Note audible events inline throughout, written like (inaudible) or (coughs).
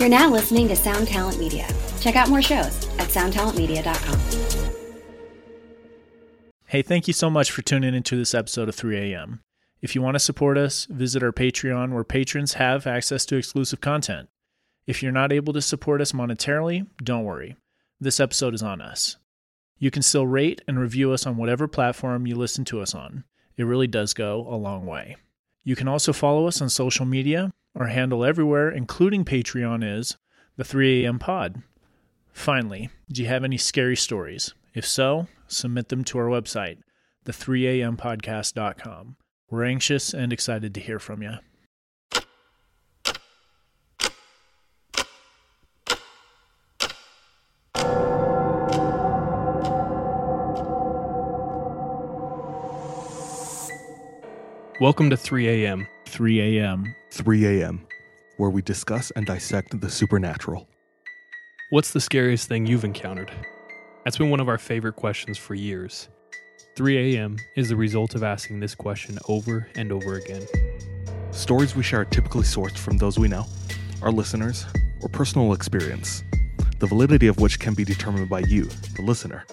You're now listening to Sound Talent Media. Check out more shows at soundtalentmedia.com. Hey, thank you so much for tuning into this episode of 3AM. If you want to support us, visit our Patreon where patrons have access to exclusive content. If you're not able to support us monetarily, don't worry. This episode is on us. You can still rate and review us on whatever platform you listen to us on. It really does go a long way. You can also follow us on social media. Our handle everywhere, including Patreon, is the 3AM Pod. Finally, do you have any scary stories? If so, submit them to our website, the3ampodcast.com. We're anxious and excited to hear from you. Welcome to 3 a.m. 3 a.m. 3 a.m., where we discuss and dissect the supernatural. What's the scariest thing you've encountered? That's been one of our favorite questions for years. 3 a.m. is the result of asking this question over and over again. Stories we share are typically sourced from those we know, our listeners, or personal experience, the validity of which can be determined by you, the listener.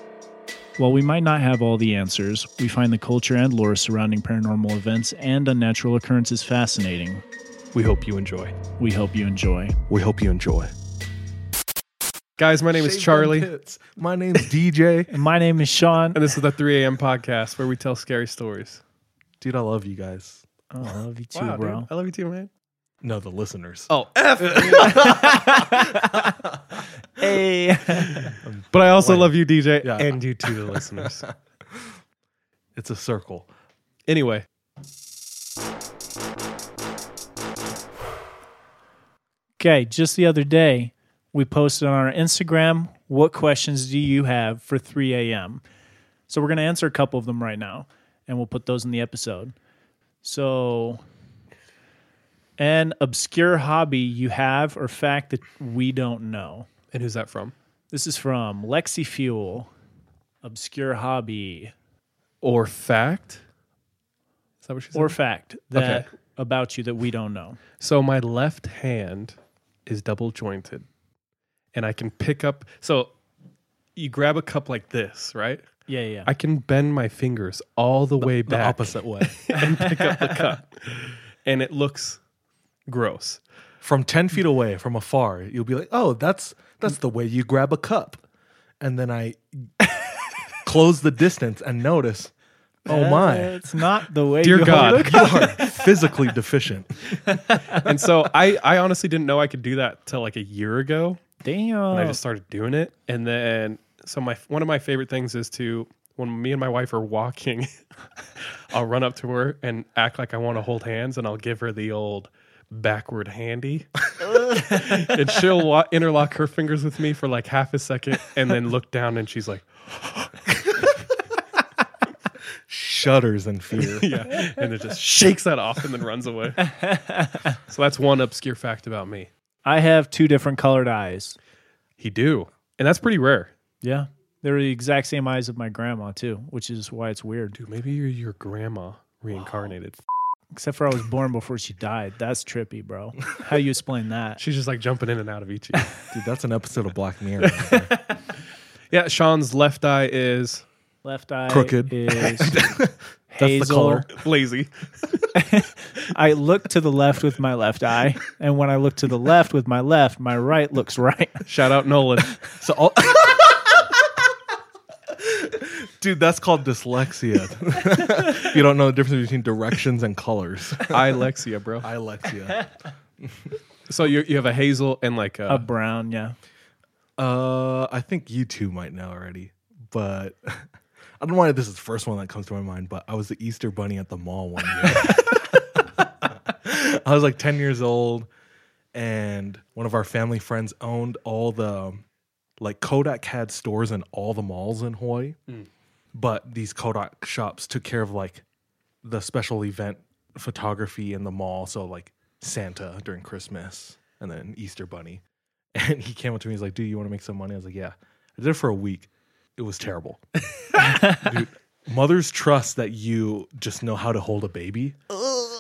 While we might not have all the answers, we find the culture and lore surrounding paranormal events and unnatural occurrences fascinating. We hope you enjoy. We hope you enjoy. We hope you enjoy. Guys, my name is Charlie, My name's DJ. (laughs) And my name is Sean. and this is the 3 a.m. podcast where we tell scary stories. Dude, I love you guys. Oh, I love you too, Wow, bro. dude. I love you too, man. No, the listeners. Oh, (laughs) F. (laughs) Hey. but I also Wait. love you, DJ, Yeah. and you too, the listeners. (laughs) It's a circle. Anyway, okay, just the other day, we posted on our Instagram, what questions do you have for 3 a.m.? So we're going to answer a couple of them right now, and we'll put those in the episode. So, an obscure hobby you have or fact that we don't know. and who's that from? This is from Lexi Fuel. Obscure hobby Or fact? Is that what she said? or fact that Okay. about you that we don't know. So my left hand is double jointed, and I can pick up. So you grab a cup like this, right? Yeah, yeah. I can bend my fingers all the, way The back opposite way. (laughs) and pick up the cup, (laughs) and it looks gross. from 10 feet away, from afar, you'll be like, oh, that's that's the way you grab a cup. And then I (laughs) close the distance and notice, oh my, It's not the way Dear you God. hold it. you are physically deficient. (laughs) And so I, I honestly didn't know I could do that till like a year ago, Damn. and I just started doing it. And then so my one of my favorite things is to when me and my wife are walking, (laughs) I'll run up to her and act like I want to hold hands, and I'll give her the old backward handy, (laughs) and she'll wa- interlock her fingers with me for like half a second, and then look down, and she's like, Shudders in fear. (laughs) "Yeah," and it just shakes that off and then runs away. (laughs) so that's one obscure fact about me. I have two different colored eyes. He do, and that's pretty rare. Yeah. They're the exact same eyes of my grandma too, which is why it's weird. Dude, maybe you're your grandma reincarnated. Except for I was born before she died. That's trippy, bro. How you explain that? (laughs) She's just like jumping in and out of each. ear. (laughs) Dude, that's an episode of Black Mirror. (laughs) yeah, Sean's left eye is Left eye Crooked. is the hazel. color. lazy. I look to the left with my left eye, and when I look to the left with my left, my right looks right. Shout out Nolan. So all Dude, that's called dyslexia. (laughs) you don't know the difference between directions and colors. (laughs) I Lexia, bro. Alexia. (laughs) So you you have a hazel and like a, A brown, yeah. Uh, I think you two might know already, but I don't know why this is the first one that comes to my mind. But I was the Easter bunny at the mall one year. I was like ten years old, and one of our family friends owned all the like Kodak had stores in all the malls in Hawaii, but these Kodak shops took care of like the special event photography in the mall. So like Santa during Christmas and then Easter Bunny. (laughs) And he came up to me. And he's like, "Dude, you want to make some money?" I was like, "Yeah." I did it for a week. It was terrible, (laughs) dude. Mothers trust that you just know how to hold a baby.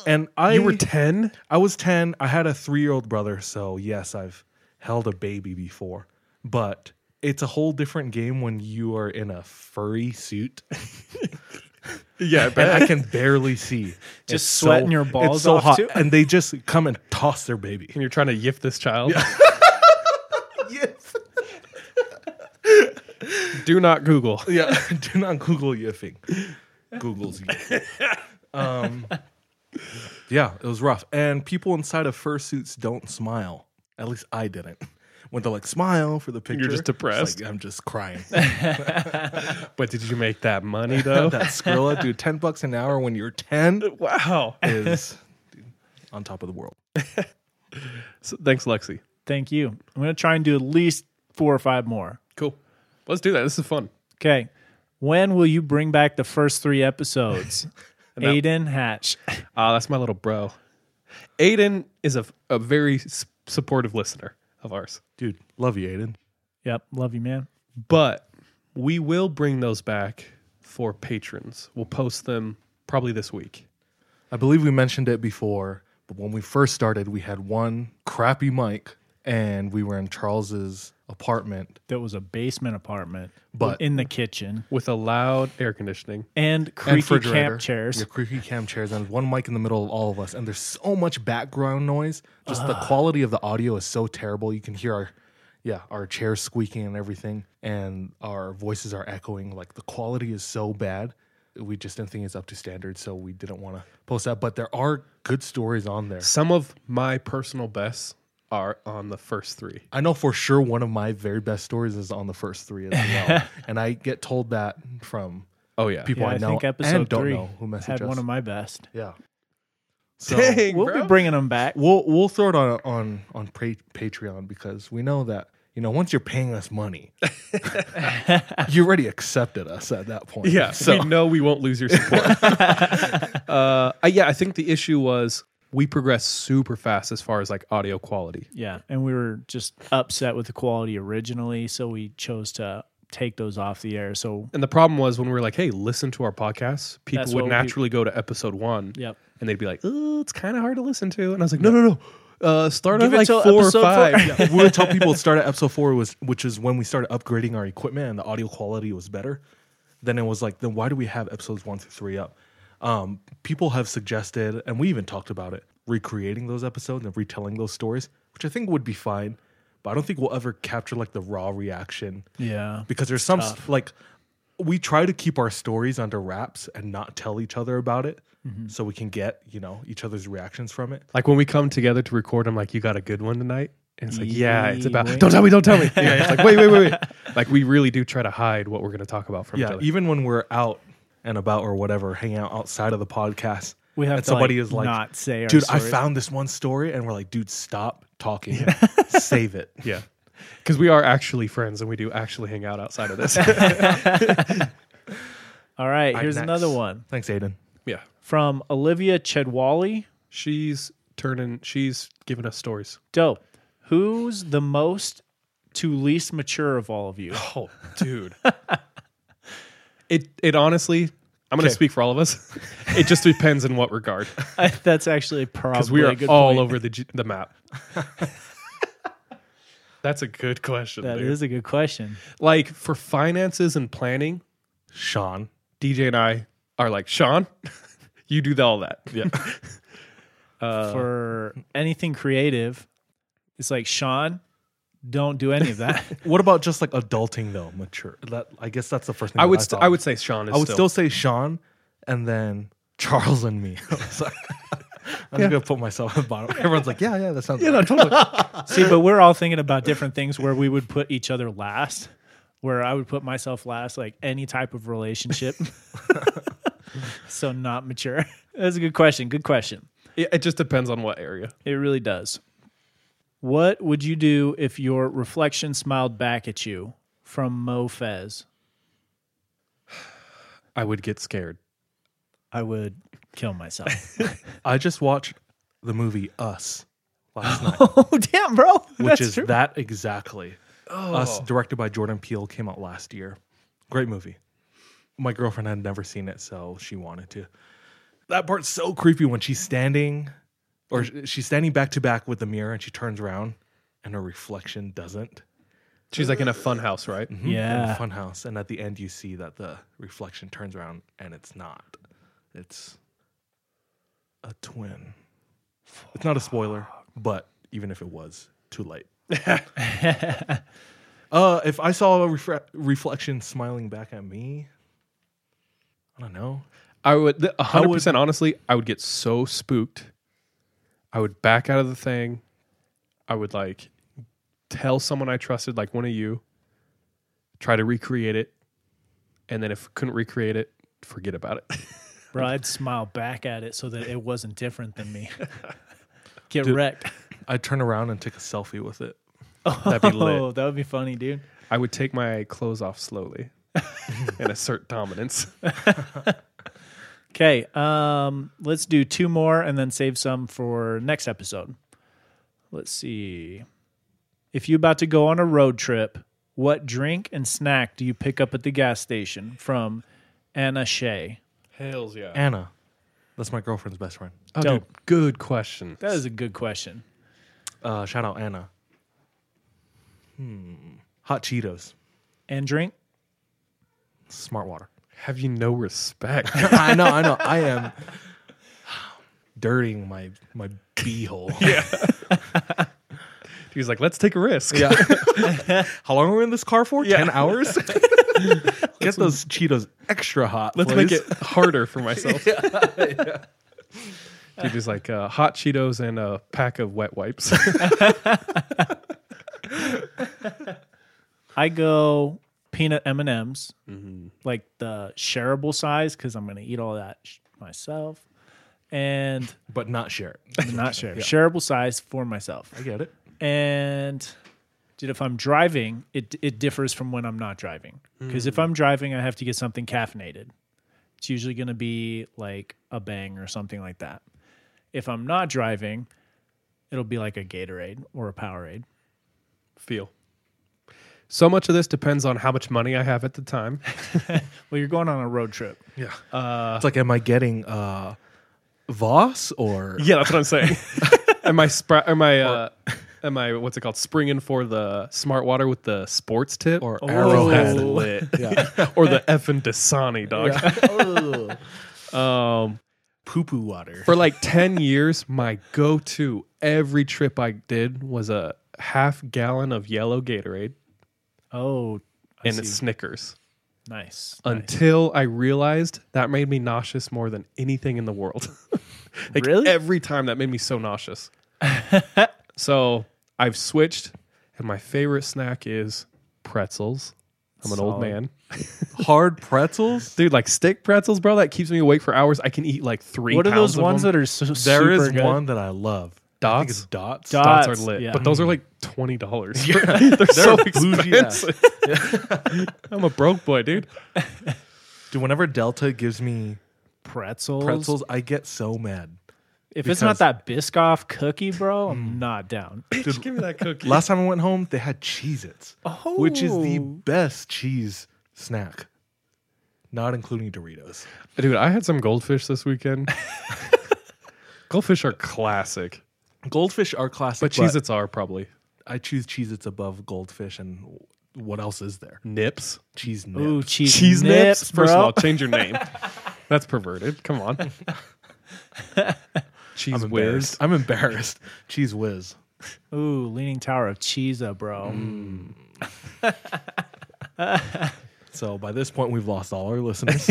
And I, you were ten. I was ten. I had a three-year-old brother, so yes, I've held a baby before, but it's a whole different game when you are in a furry suit (laughs) Yeah, (laughs) and I can barely see. Just It's sweating your balls it's so off, hot, too? and they just come and toss their baby. and you're trying to yiff this child. (laughs) yes. Do not Google. Yeah. Do not Google yiffing. Google's yiffing. Um, yeah, it was rough. And people inside of fursuits don't smile. At least I didn't. When they're like, smile for the picture. You're just it's depressed. like, I'm just crying. (laughs) (laughs) But did you make that money though? (laughs) that Skrilla, dude, 10 bucks an hour when you're 10 wow. is dude, on top of the world. So, thanks, Lexi. Thank you. I'm going to try and do at least four or five more. Cool. Let's do that. This is fun. Okay. When will you bring back the first three episodes? that- Aiden Hatch. Ah, that's my little bro. Aiden is a, a very supportive listener of ours. Dude, love you, Aiden. Yep. Love you, man. But we will bring those back for patrons. We'll post them probably this week. I believe we mentioned it before, but when we first started, we had one crappy mic and we were in Charles's apartment. That was a basement apartment, But- in the kitchen with a loud air conditioning. and and creaky refrigerator. camp chairs. Yeah, creaky camp chairs, and one mic in the middle of all of us. And there's so much background noise. Just the quality of the audio is so terrible. You can hear our, yeah, our chairs squeaking and everything, and our voices are echoing. Like the quality is so bad. We just didn't think it's up to standard, so we didn't want to post that. But there are good stories on there. Some of my personal bests are on the first three. I know for sure one of my very best stories is on the first three as well, (laughs) and I get told that from Oh yeah. people yeah, I I know think episode and don't three know who message had us. one of my best. yeah. (laughs) So Dang, We'll bro. be bringing them back. we'll we'll throw it on on on pa- Patreon because we know that you know once you're paying us money, (laughs) you already accepted us at that point. Yeah, so we know we won't lose your support. uh, I- yeah, I think the issue was we progressed super fast as far as like audio quality. Yeah, and we were just upset with the quality originally, so we chose to take those off the air. So, And the problem was when we were like, "Hey, listen to our podcast," people That's would what we- naturally go to episode one, yep. and they'd be like, "Oh, it's kind of hard to listen to." And I was like, "No, no, no, uh, start Give at it like till four or episode four. five. Yeah, (laughs) we would tell people to start at episode four was which is when we started upgrading our equipment and the audio quality was better. Then it was like, then why do we have episodes one through three up? Um, people have suggested, and we even talked about it, recreating those episodes and retelling those stories, which I think would be fine. But I don't think we'll ever capture like the raw reaction Yeah. because there's some like we try to keep our stories under wraps and not tell each other about it, so we can get you know each other's reactions from it. Like when we come together to record, I'm like, "You got a good one tonight." And it's like, "Yeah, it's about." wait. (laughs) Don't tell me, don't tell me. (laughs) Yeah, it's like, wait, wait, wait, wait. Like we really do try to hide what we're going to talk about from each yeah, other. even when we're out and about or whatever, hanging out outside of the podcast, We have and to somebody like, is like, not say our "Dude, I stories. found this one story," and we're like, "Dude, stop talking, (laughs) save it." yeah, because we are actually friends and we do actually hang out outside of this. (laughs) All right, All right, here's next. another one Thanks, Aiden. yeah, from Olivia Chedwali. she's turning. She's giving us stories. Dope. Who's the most to least mature of all of you? Oh, dude. (laughs) it it honestly, I'm going to Okay. speak for all of us. It just depends in what regard, (laughs) That's actually probably because we a are good all point. over the the map. (laughs) That's a good question. That dude. is a good question. like for finances and planning. Sean. DJ and I are like Sean. (laughs) you do all that. Yeah. Uh, For anything creative, it's like Sean, don't do any of that. (laughs) what about just like adulting though, mature? That I guess that's the first thing. I would I, st- I would say Sean is I would still, still say Sean, and then Charles and me. (laughs) Sorry. (laughs) I'm just gonna put myself at the bottom. Everyone's like, "Yeah, yeah, that sounds." yeah, right. no, totally. See, but we're all thinking about different things where we would put each other last. Where I would put myself last, like any type of relationship. so not mature. That's a good question. Good question. it, it just depends on what area. It really does. What would you do if your reflection smiled back at you from Mo Fez? I would get scared. I would kill myself. (laughs) I just watched the movie Us last night, (laughs) oh damn, bro! which That's is true. that exactly. Us, oh. directed by Jordan Peele, came out last year. Great movie. My girlfriend had never seen it, so she wanted to. That part's so creepy when she's standing, or she's standing back to back with the mirror, and she turns around, and her reflection doesn't. She's like in a fun house, right? Mhm, in a Yeah. fun house, and at the end you see that the reflection turns around and it's not. It's a twin. It's not a spoiler, but even if it was, too late. (laughs) uh, if I saw a refre- reflection smiling back at me, I don't know. I would th- a How hundred would- percent honestly, I would get so spooked. I would back out of the thing. I would like tell someone I trusted, like one of you, try to recreate it, and then if couldn't recreate it, forget about it. (laughs) Bro, I'd smile back at it so that it wasn't different than me. (laughs) Get Dude. wrecked. I'd turn around and take a selfie with it. (laughs) That'd be lit. Oh, that would be funny, dude. I would take my clothes off slowly and assert dominance. Okay, um, let's do two more and then save some for next episode. Let's see. If you're about to go on a road trip, what drink and snack do you pick up at the gas station? From Anna Shea. Hells yeah. Anna, that's my girlfriend's best friend. Oh, Dope. dude, good question. That is a good question. Uh, shout out Anna. Hmm. Hot Cheetos, And drink? Smart Water. Have you no respect? (laughs) I know, I know. I (laughs) am dirtying my my beehole. (laughs) Yeah. He's like, let's take a risk. yeah. How long are we in this car for? Ten hours. Get those Cheetos extra hot. Let's please. make it harder for myself. Yeah, Dude, just like uh, hot Cheetos and a pack of wet wipes. I go peanut M and M's, like the shareable size, because I'm gonna eat all that sh- myself, and but not share it. not share (laughs) shareable size for myself. I get it. And dude, if I'm driving, it it differs from when I'm not driving. Because if mm. I'm driving, I have to get something caffeinated. It's usually gonna be like a bang or something like that. If I'm not driving, it'll be like a Gatorade or a Powerade. Feel. So much of this depends on how much money I have at the time. (laughs) Well, you're going on a road trip. Yeah. it's like, am I getting uh, Voss or Yeah, that's what I'm saying. (laughs) am I spra- am I uh, am I what's it called? Springing for the smart water with the sports tip or Oh. Arrowhead? lit. (laughs) yeah. or the effing Dasani dog. Um, Poo poo water. for like 10 years, my go to every trip I did was a half gallon of yellow Gatorade Oh, I and see. Snickers. nice. nice. Until I realized that made me nauseous more than anything in the world. (laughs) like Really? every time that made me so nauseous. (laughs) so I've switched, and my favorite snack is pretzels. I'm an old Solid. man. (laughs) Hard pretzels. Dude, like stick pretzels, bro, that keeps me awake for hours. I can eat like three What are those of ones them. that are so There super is good? one that I love. I think it's dots. Dot- Dots are lit, yeah. but those are hmm. like twenty dollars. (laughs) (laughs) Yeah. They're, so bougie ass. expensive. (laughs) I'm a broke boy, dude. Dude, whenever Delta gives me pretzels. pretzels, I get so mad. If it's not because- that Biscoff cookie, bro, I'm hmm. not down. (coughs) Just give me that cookie. Last time I went home, they had Cheez Its, which is the Oh. best cheese snack, not including Doritos. Dude, I had some goldfish this weekend. goldfish are classic, Goldfish are classic, but Cheez Its are probably I choose Cheez Its above Goldfish, and what else is there? nips. Cheese nips. Ooh, cheese, Cheese nips. nips, First of all, change your name. (laughs) That's perverted. Come on. (laughs) Cheese I'm whiz. I'm embarrassed. Cheese whiz. Ooh, Leaning Tower of Cheesa, bro. Mm. (laughs) So by this point, we've lost all our listeners.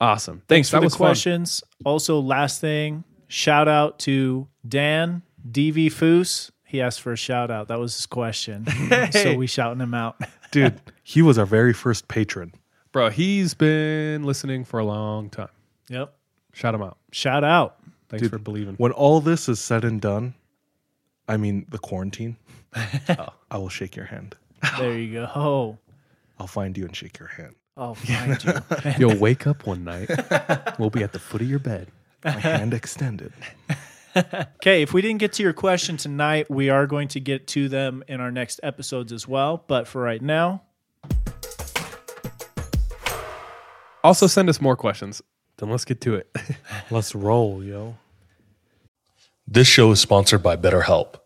Awesome. Thanks Thanks. for That the was fun. questions. Also, last thing, shout out to Dan DV Foos. He asked for a shout out. That was his question. (laughs) So we shouting him out. (laughs) Dude, he was our very first patron. Bro, he's been listening for a long time. Yep. Shout him out. Shout out. Thanks Dude, for believing. When all this is said and done, I mean the quarantine, (laughs) I will shake your hand. There you go. I'll find you and shake your hand. I'll find you. You'll wake up one night. We'll be at the foot of your bed. My hand extended. (laughs) Okay, if we didn't get to your question tonight, we are going to get to them in our next episodes as well. But for right now, Also, send us more questions. Then let's get to it. (laughs) Let's roll, yo. This show is sponsored by BetterHelp.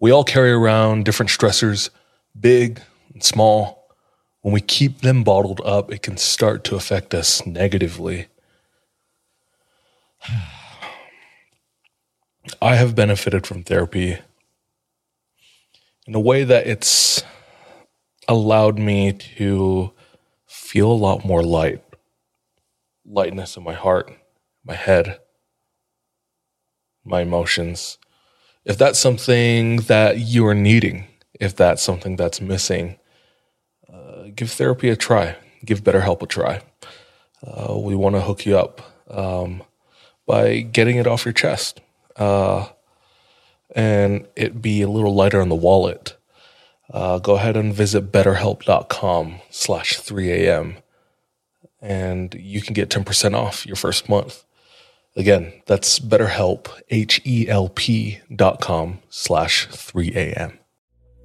We all carry around different stressors, big and small. When we keep them bottled up, it can start to affect us negatively. I have benefited from therapy in a way that it's allowed me to feel a lot more light lightness in my heart, my head, my emotions. If that's something that you are needing, if that's something that's missing, uh, give therapy a try. Give BetterHelp a try. Uh, we want to hook you up um, by getting it off your chest uh, and it be a little lighter on the wallet. Uh, go ahead and visit betterhelp.com slash 3am and you can get 10% off your first month. Again, that's betterhelp, H-E-L-P dot com slash 3am.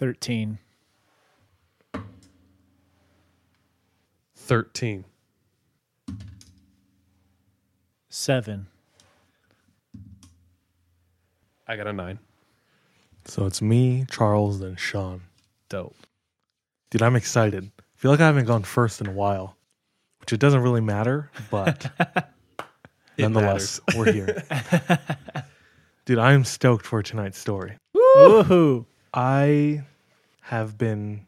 13. 13. 7. I got a 9. So it's me, Charles, then Sean. Dope. Dude, I'm excited. I feel like I haven't gone first in a while, which it doesn't really matter, but (laughs) nonetheless, we're here. (laughs) Dude, I am stoked for tonight's story. Woohoo! I have been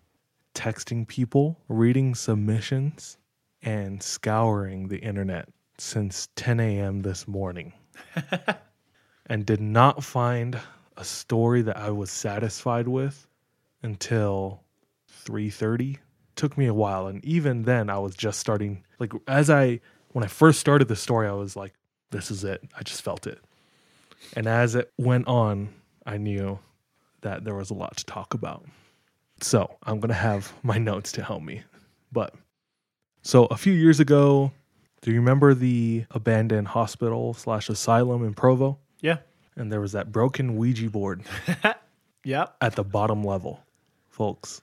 texting people, reading submissions, and scouring the internet since 10 a.m. this morning (laughs) and did not find a story that I was satisfied with until 3:30. Took me a while and even then I was just starting like as I when I first started the story I was like this is it. I just felt it. And as it went on, I knew that there was a lot to talk about. So I'm going to have (laughs) my notes to help me. But so a few years ago, do you remember the abandoned hospital slash asylum in Provo? Yeah. And there was that broken Ouija board (laughs) Yep. at the bottom level. Folks,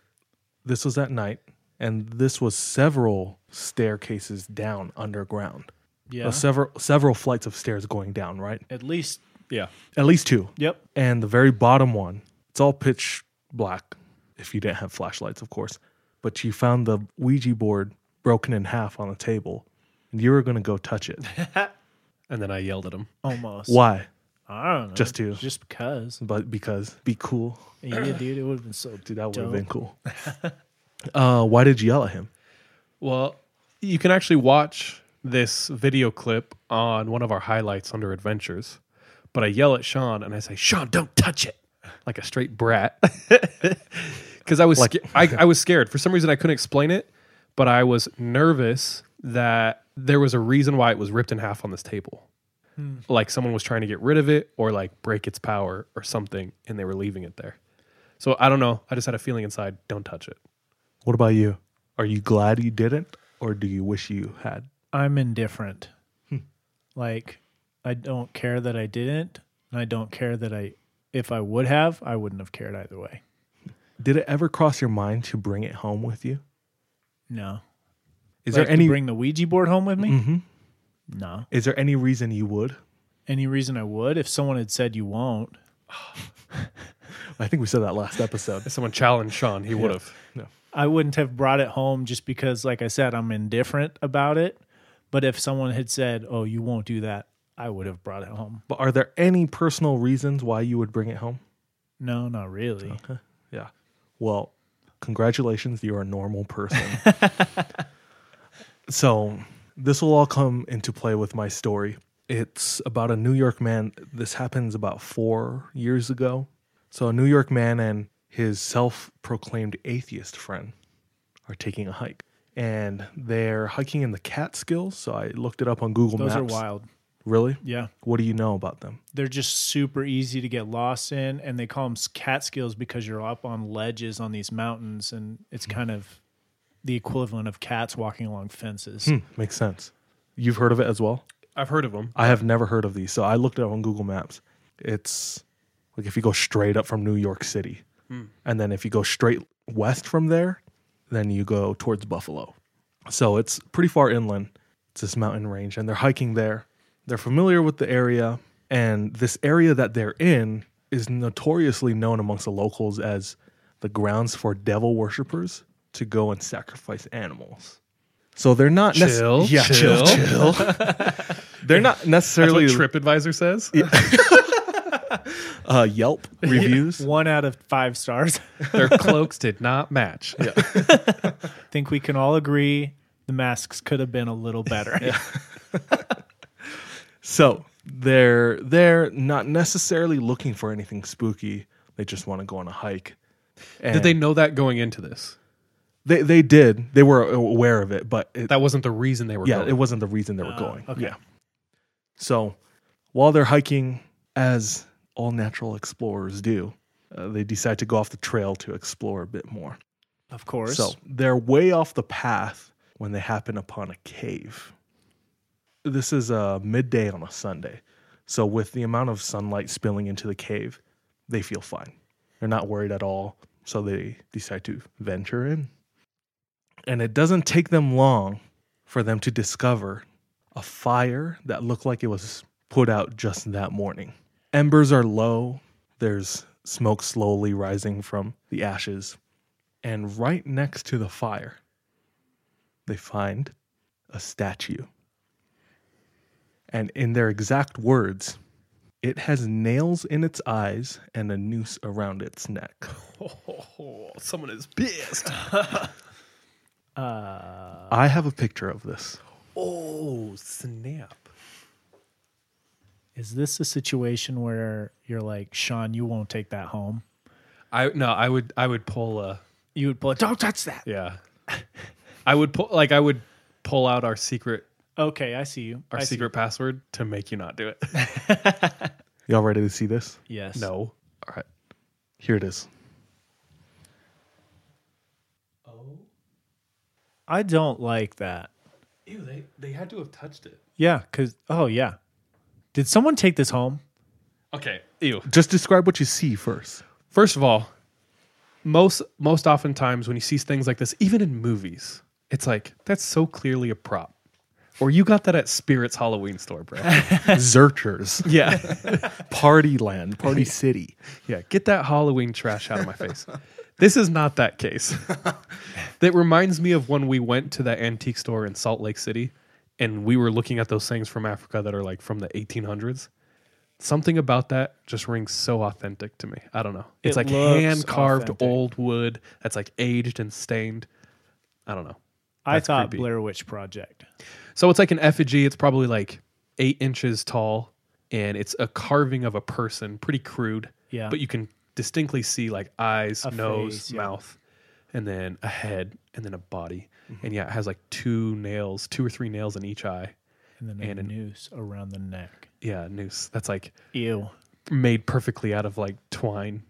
this was at night, and this was several staircases down underground. Yeah. Uh, several several flights of stairs going down, right? At least. Yeah. At least two. Yep. and the very bottom one it's all pitch black if you didn't have flashlights of course but you found the ouija board broken in half on the table and you were going to go touch it (laughs) And then I yelled at him. Almost. why I don't know. Just to- Just because. but because be cool Yeah, dude, it would have been so (clears throat) dude that would have been cool (laughs) uh why did you yell at him Well, you can actually watch this video clip on one of our highlights under adventures. But I yell at Sean and I say, Sean, don't touch it. Like a straight brat. (laughs) Because I was Like- sca- I, (laughs) I was scared. For some reason I couldn't explain it, but I was nervous that there was a reason why it was ripped in half on this table. Hmm. Like someone was trying to get rid of it or like break its power or something and they were leaving it there. So I don't know. I just had a feeling inside, don't touch it. what about you are you glad you didn't or do you wish you had I'm indifferent. Hmm. Like, I don't care that I didn't, and I don't care that I. If I would have, I wouldn't have cared either way. Did it ever cross your mind to bring it home with you No. is Like, there any to bring the Ouija board home with me? Mhm. No. is there any reason you would Any reason I would? If someone had said you won't, (sighs) i think we said that last episode If someone challenged Sean, he would have. I wouldn't have brought it home just because, like I said, I'm indifferent about it. But if someone had said, "Oh, you won't do that," I would have brought it home. but are there any personal reasons why you would bring it home No, not really. Yeah. Well, congratulations, you're a normal person. (laughs) so, this will all come into play with my story. It's about a New York man. This happens about four years ago. So, a New York man and his self proclaimed atheist friend are taking a hike. And they're hiking in the Catskills. So, I looked it up on Google Those Maps. Those are wild. Really? Yeah. What do you know about them? They're just super easy to get lost in, and they call them Catskills because you're up on ledges on these mountains, and it's kind of the equivalent of cats walking along fences. Hmm, makes sense. You've heard of it as well? I've heard of them. I have never heard of these. So I looked it up on Google Maps. It's like if you go straight up from New York City, and then if you go straight west from there, then you go towards Buffalo. So it's pretty far inland. It's this mountain range, and they're hiking there. They're familiar with the area, and this area that they're in is notoriously known amongst the locals as the grounds for devil worshippers to go and sacrifice animals. So they're not nec- Chill, yeah, chill, chill. chill. (laughs) they're not That's necessarily what TripAdvisor says. (laughs) uh, Yelp reviews. (laughs) One out of five stars. Their cloaks did not match. i think we can all agree the masks could have been a little better. So they're they're not necessarily looking for anything spooky. They just want to go on a hike. And Did they know that going into this? They they did. They were aware of it, but it, That wasn't the reason they were going. yeah, going. it wasn't the reason they were going. okay. Yeah. So while they're hiking, as all natural explorers do, uh, they decide to go off the trail to explore a bit more. Of course. So they're way off the path when they happen upon a cave. This is a midday on a Sunday. So with the amount of sunlight spilling into the cave, they feel fine. They're not worried at all. So they decide to venture in. And it doesn't take them long for them to discover a fire that looked like it was put out just that morning. Embers are low. There's smoke slowly rising from the ashes. And right next to the fire, they find a statue. And in their exact words, it has nails in its eyes and a noose around its neck. Oh, (laughs) someone is pissed. (laughs) (laughs) I have a picture of this. oh, snap. is this a situation where you're like, Sean, you won't take that home? I no, I would I would pull a You would pull, don't touch that. yeah. I would pull like I would pull out our secret Okay, I see you. our I secret password to make you not do it. (laughs) Y'all ready to see this? Yes. no. All right. Here it is. Oh. I don't like that. Ew, they they had to have touched it. Yeah, because, oh, yeah. Did someone take this home? Okay. Ew. Just describe what you see first. First of all, most most oftentimes when you see things like this, even in movies, it's like that's so clearly a prop. Or you got that at Spirit's Halloween store, bro. (laughs) Zurchers. yeah. (laughs) Party Land, Party (laughs) City. Yeah, get that Halloween trash out of my face. This is not that case. that reminds me of when we went to that antique store in Salt Lake City and we were looking at those things from Africa that are like from the 1800s. Something about that just rings so authentic to me. I don't know. It's It like looks hand carved authentic. old wood that's like aged and stained. I don't know. I That's thought creepy. Blair Witch Project. So it's like an effigy. It's probably like eight inches tall, and it's a carving of a person, pretty crude. Yeah. But you can distinctly see like eyes, A nose, face, yeah. mouth, and then a head, and then a body. Mm-hmm. And yeah, it has like two nails, two or three nails in each eye. And then a And an- noose around the neck. Yeah, noose. That's like Ew. made perfectly out of like twine,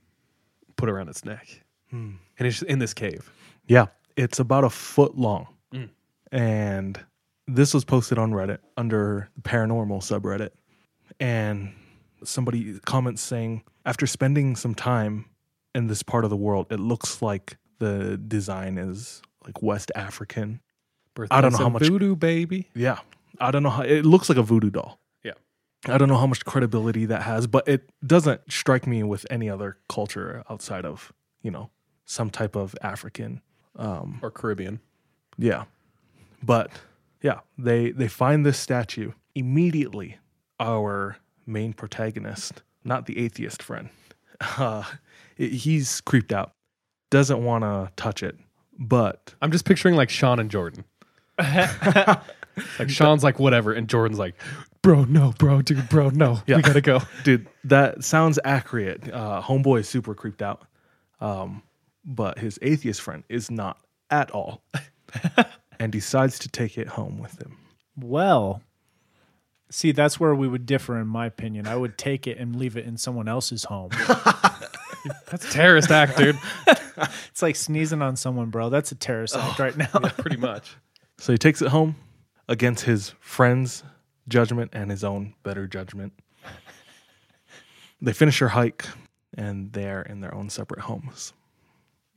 put around its neck, Hmm. and it's in this cave. Yeah, it's about a foot long. Mm. And this was posted on Reddit under the paranormal subreddit. And somebody comments saying, after spending some time in this part of the world, it looks like the design is like West African. I don't know how much- voodoo baby. Yeah. I don't know how it looks like a voodoo doll. Yeah. I don't know how much credibility that has, but it doesn't strike me with any other culture outside of, you know, some type of African um, or Caribbean. yeah. But yeah, they they find this statue immediately. Our main protagonist, not the atheist friend, (laughs) uh, he's creeped out. Doesn't want to touch it, but I'm just picturing like Sean and Jordan. (laughs) Like Sean's like whatever, and Jordan's like, bro, no, bro, dude, bro, no, Yeah. we gotta go. (laughs) Dude, that sounds accurate. Uh, homeboy is super creeped out. Um, but his atheist friend is not at all and decides to take it home with him. Well, see, that's where we would differ, in my opinion. I would take it and leave it in someone else's home. (laughs) That's a terrorist act, dude. (laughs) it's like sneezing on someone, bro. That's a terrorist act right oh, now. Pretty much. So he takes it home against his friend's judgment and his own better judgment. They finish their hike and they're in their own separate homes.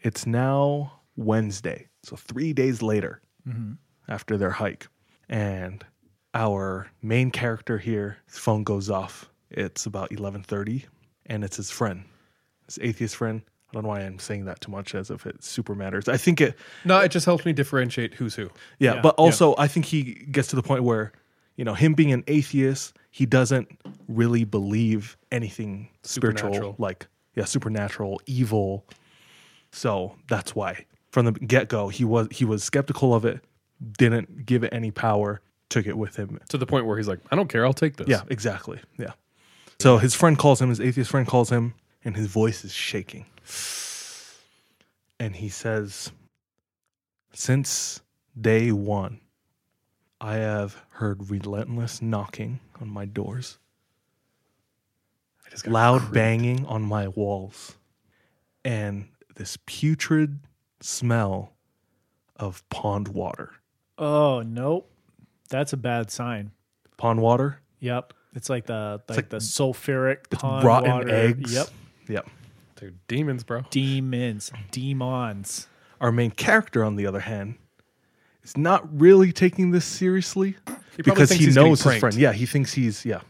It's now Wednesday, so three days later Mm-hmm. after their hike. And our main character here, his phone goes off. It's about 11:30 and it's his friend, his atheist friend. I don't know why I'm saying that too much as if it super matters. I think it No, it just helps me differentiate who's who. yeah, Yeah, but also I think he gets to the point where, you know, him being an atheist, he doesn't really believe anything spiritual, like yeah, supernatural, evil. So that's why from the get go he was he was skeptical of it, didn't give it any power, took it with him. To the point where he's like, I don't care, I'll take this. Yeah, exactly. Yeah. So his friend calls him, his atheist friend calls him, and his voice is shaking. And he says, Since day one, I have heard relentless knocking on my doors, I just got loud creeped. banging on my walls, and this putrid smell of pond water. Oh, nope. That's a bad sign. Pond water? Yep. It's like the like, like the sulfuric pond rotten water. eggs. Yep. Yep. Dude, demons, bro. Demons, demons. Our main character, on the other hand, is not really taking this seriously He because he knows his friend. Yeah, he thinks he's yeah.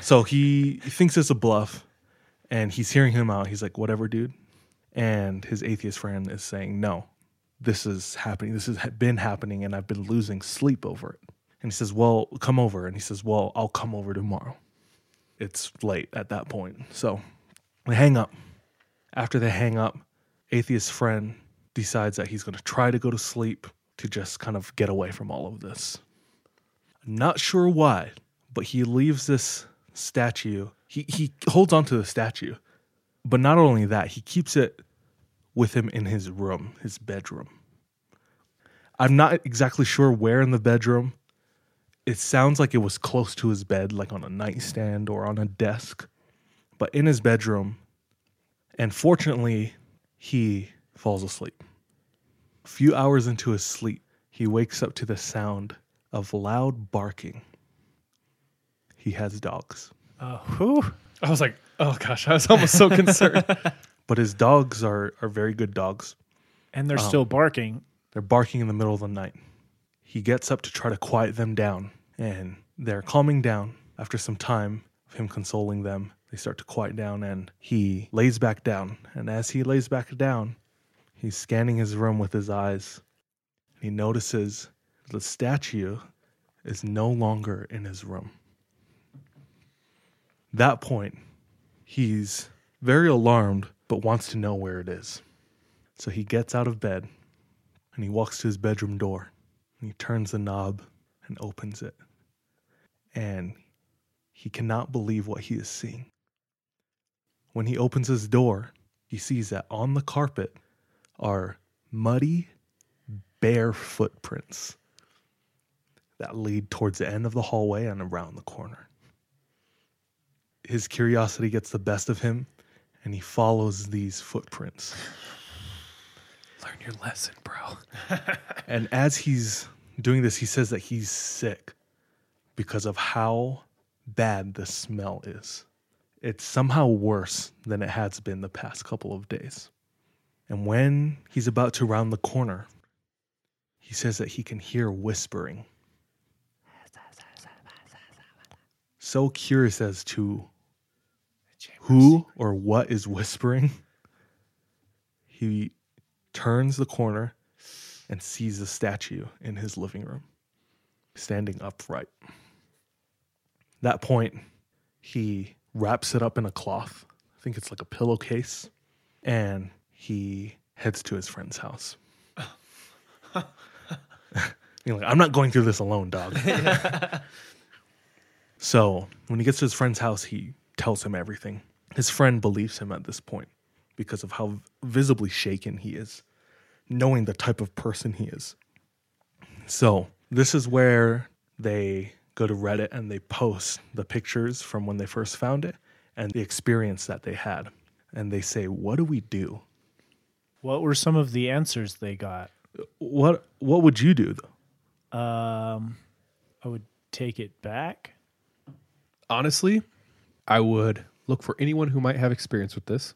so he, he thinks it's a bluff, and he's hearing him out. He's like, "Whatever, dude." And his atheist friend is saying, "No, this is happening. This has been happening, and I've been losing sleep over it." And he says, "Well, come over." And he says, "Well, I'll come over tomorrow." It's late at that point, so they hang up. After they hang up, atheist friend decides that he's going to try to go to sleep to just kind of get away from all of this. Not sure why, but he leaves this statue. He he holds on to the statue. But not only that, he keeps it with him in his room, his bedroom. I'm not exactly sure where in the bedroom. It sounds like it was close to his bed, like on a nightstand or on a desk. But in his bedroom, and fortunately, he falls asleep. A few hours into his sleep, he wakes up to the sound of loud barking. He has dogs, Uh, whew. I was like, oh gosh, I was almost so concerned. (laughs) but his dogs are, are very good dogs. And they're um, still barking. They're barking in the middle of the night. He gets up to try to quiet them down, and they're calming down. After some time of him consoling them, they start to quiet down, and he lays back down. And as he lays back down, he's scanning his room with his eyes. And he notices the statue is no longer in his room. That point, he's very alarmed, but wants to know where it is. So he gets out of bed and he walks to his bedroom door and he turns the knob and opens it. And he cannot believe what he is seeing. When he opens his door, he sees that on the carpet are muddy, bare footprints that lead towards the end of the hallway and around the corner. His curiosity gets the best of him and he follows these footprints. Learn your lesson, bro. (laughs) And as he's doing this, he says that he's sick because of how bad the smell is. It's somehow worse than it has been the past couple of days. And when he's about to round the corner, he says that he can hear whispering. So curious as to who or what is whispering, (laughs) he turns the corner and sees a statue in his living room, standing upright. That point, he wraps it up in a cloth. I think it's like a pillowcase, and he heads to his friend's house. (laughs) You're like, I'm not going through this alone, dog. (laughs) so when he gets to his friend's house, he tells him everything. His friend believes him at this point because of how visibly shaken he is, knowing the type of person he is. So this is where they go to Reddit and they post the pictures from when they first found it and the experience that they had. And they say, What do we do? What were some of the answers they got? What what would you do though? Um, I would take it back. Honestly, I would look for anyone who might have experience with this.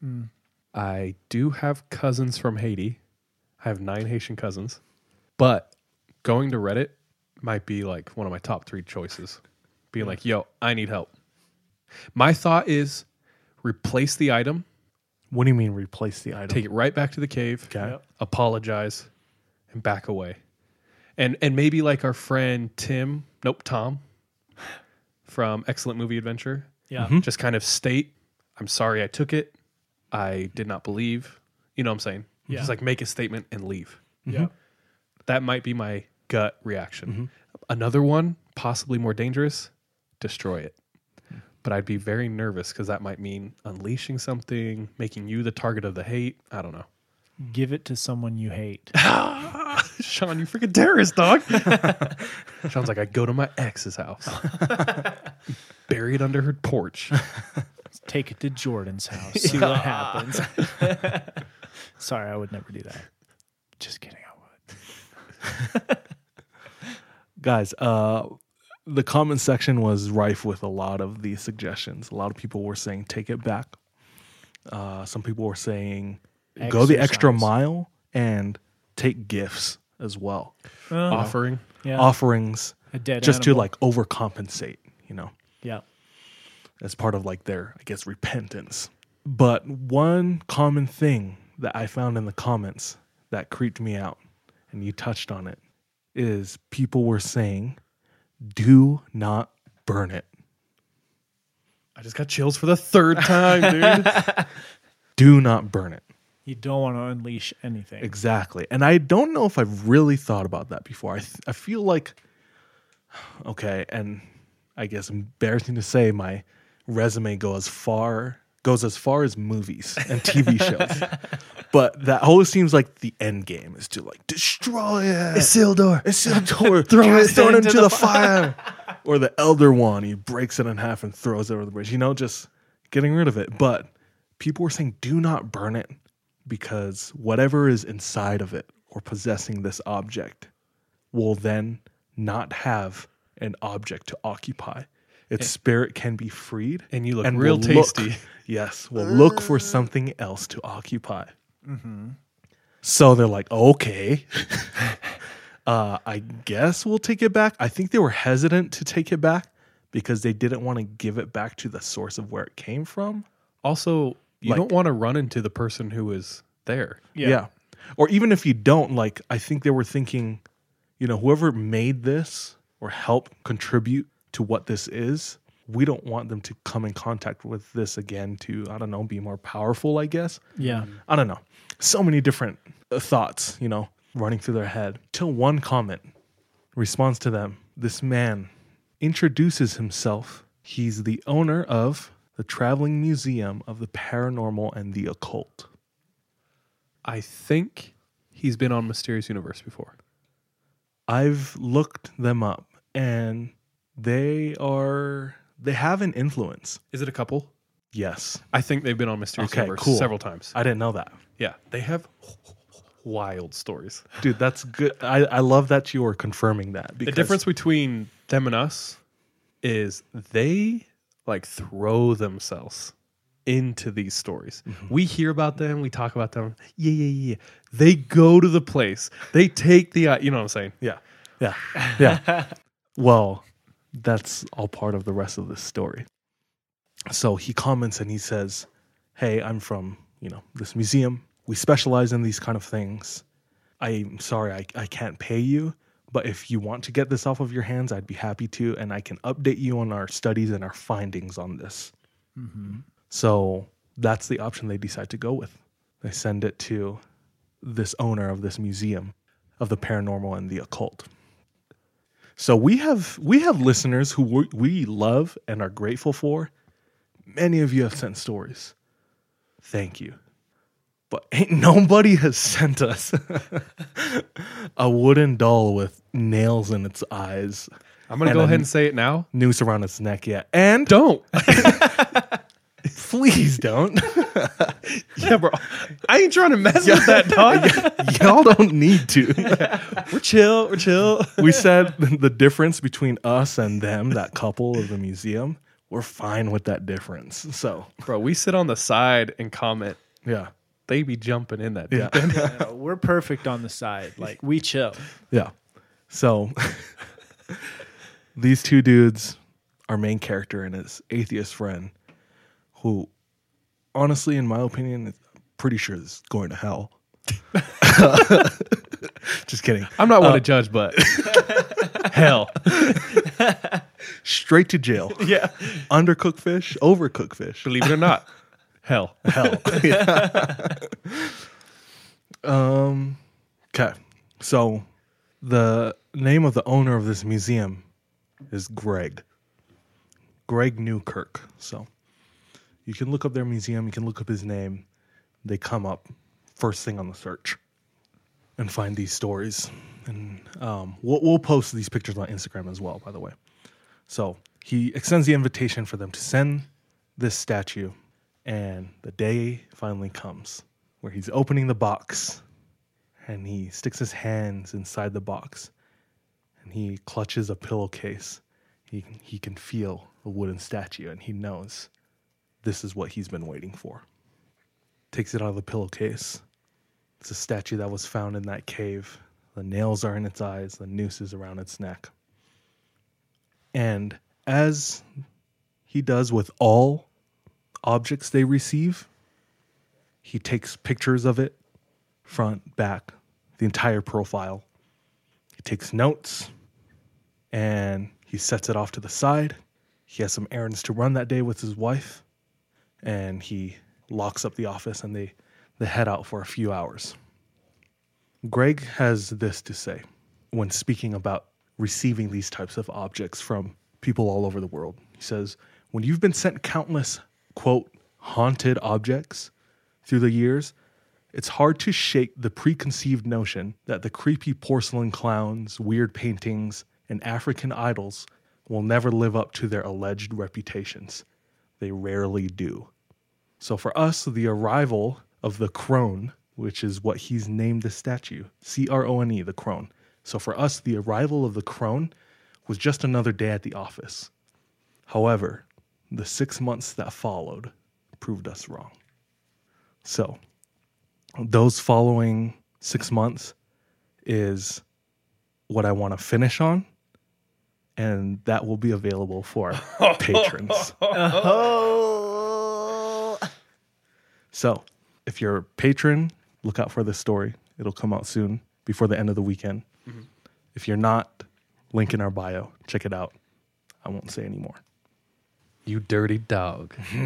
Hmm. I do have cousins from Haiti. I have nine Haitian cousins, but going to Reddit might be like one of my top three choices. Being like, yo, I need help. My thought is replace the item, What do you mean replace the item? take it right back to the cave, Okay. Yep. apologize, and back away. And and maybe like our friend Tim, nope, Tom (sighs) from Excellent Movie Adventure, Yeah. Mm-hmm. just kind of state, I'm sorry I took it. I did not believe. You know what I'm saying? Yeah. Just like make a statement and leave. Mm-hmm. Yeah. That might be my gut reaction. Mm-hmm. Another one, possibly more dangerous, destroy it. But I'd be very nervous because that might mean unleashing something, making you the target of the hate. I don't know. Give it to someone you hate. (laughs) Sean, you freaking terrorist, dog. (laughs) Sean's like, I go to my ex's house, (laughs) bury it under her porch. take it to Jordan's house. See what happens. Sorry, I would never do that. Just kidding. I would. guys uh the comment section was rife with a lot of these suggestions a lot of people were saying take it back uh some people were saying go the extra mile and take gifts as well oh. Offering. Yeah. offerings a dead just animal. to like overcompensate you know Yeah. as part of like their i guess repentance but one common thing that i found in the comments that creeped me out and you touched on it is people were saying do not burn it I just got chills for the third time, dude. (laughs) do not burn it You don't want to unleash anything. exactly and i don't know if i've really thought about that before i, th- I feel like okay and i guess embarrassing to say my resume goes far goes as far as movies and tv (laughs) shows but that always seems like the end game is to like destroy it Isildur. Isildur, (laughs) throw it, throw it into, the fire. or the elder one, he breaks it in half and throws it over the bridge. You know, just getting rid of it. But people were saying, do not burn it because whatever is inside of it or possessing this object will then not have an object to occupy. Its spirit can be freed, And you look will real look- tasty. (laughs) yes, will look for something else to occupy. Mm-hmm. So they're like, okay, (laughs) uh, I guess we'll take it back. I think they were hesitant to take it back because they didn't want to give it back to the source of where it came from. Also, you Like- don't want to run into the person who is there. Yeah. Or even if you don't, like, I think they were thinking, you know, whoever made this or helped contribute to what this is, we don't want them to come in contact with this again to, I don't know, be more powerful, I guess. Yeah. I don't know. So many different uh, thoughts, you know, running through their head. Till one comment responds to them. This man introduces himself. He's the owner of the Traveling Museum of the Paranormal and the Occult. I think he's been on Mysterious Universe before. I've looked them up and they are they have an influence. Is it a couple? Yes. I think they've been on Mysterious Okay, Universe cool. several times. I didn't know that. yeah, they have (laughs) wild stories. Dude, that's good. I, I love that you are confirming that. The difference between them and us is they like throw themselves into these stories. We hear about them, we talk about them. Yeah, yeah, yeah. They go to the place. They take the, uh, you know what I'm saying? Yeah. Yeah. (laughs) Yeah. well, that's all part of the rest of this story. So he comments and he says, Hey, I'm from, you know, this museum. We specialize in these kind of things. I'm sorry, I, I can't pay you, but if you want to get this off of your hands, I'd be happy to, and I can update you on our studies and our findings on this. Mm-hmm. So that's the option they decide to go with. They send it to this owner of this museum. of the paranormal and the occult. So we have we have listeners who we, we love and are grateful for. Many of you have sent stories. Thank you. But (laughs) ain't nobody has sent us (laughs) a wooden doll with nails in its eyes, I'm gonna go ahead and say it now. noose around its neck yet. And Don't. (laughs) please don't. yeah, bro. I ain't trying to mess with that dog. Y'all don't need to. we're chill. We're chill. we said the difference between us and them, that couple of the museum, we're fine with that difference. So, Bro, we sit on the side and comment. yeah. They be jumping in that. Yeah. deep end. Uh, we're perfect on the side. Like we chill. Yeah. So, (laughs) these two dudes, our main character and his atheist friend, who, honestly, in my opinion, is pretty sure is going to hell. (laughs) Just kidding. I'm not one to judge, but (laughs) hell. Straight to jail. Yeah. Undercooked fish, overcooked fish. Believe it or not, hell. hell. (laughs) (laughs) um. Okay. So, the name of the owner of this museum is Greg. Greg Newkirk. So, you can look up their museum. You can look up his name. They come up first thing on the search, and find these stories. And um, we'll, we'll post these pictures on Instagram as well. By the way. So he extends the invitation for them to send this statue, and the day finally comes where he's opening the box and he sticks his hands inside the box and he clutches a pillowcase. He, he can feel a wooden statue and he knows this is what he's been waiting for. Takes it out of the pillowcase. It's a statue that was found in that cave. The nails are in its eyes, the noose is around its neck. And as he does with all objects they receive, he takes pictures of it, front, back, the entire profile. He takes notes and he sets it off to the side. He has some errands to run that day with his wife, and he locks up the office and they, they head out for a few hours. Greg has this to say when speaking about receiving these types of objects from people all over the world. He says, When you've been sent countless, quote, haunted objects through the years, it's hard to shake the preconceived notion that the creepy porcelain clowns, weird paintings, and African idols will never live up to their alleged reputations. They rarely do. So for us, the arrival of the crone, which is what he's named the statue, C R O N E, the crone. So for us, the arrival of the crone was just another day at the office. However, the six months that followed proved us wrong. So, those following six months is what I want to finish on, and that will be available for our (laughs) patrons. Uh-huh. So, if you're a patron, look out for this story. It'll come out soon before the end of the weekend. Mm-hmm. If you're not, link in our bio. Check it out. I won't say anymore. You dirty dog. (laughs)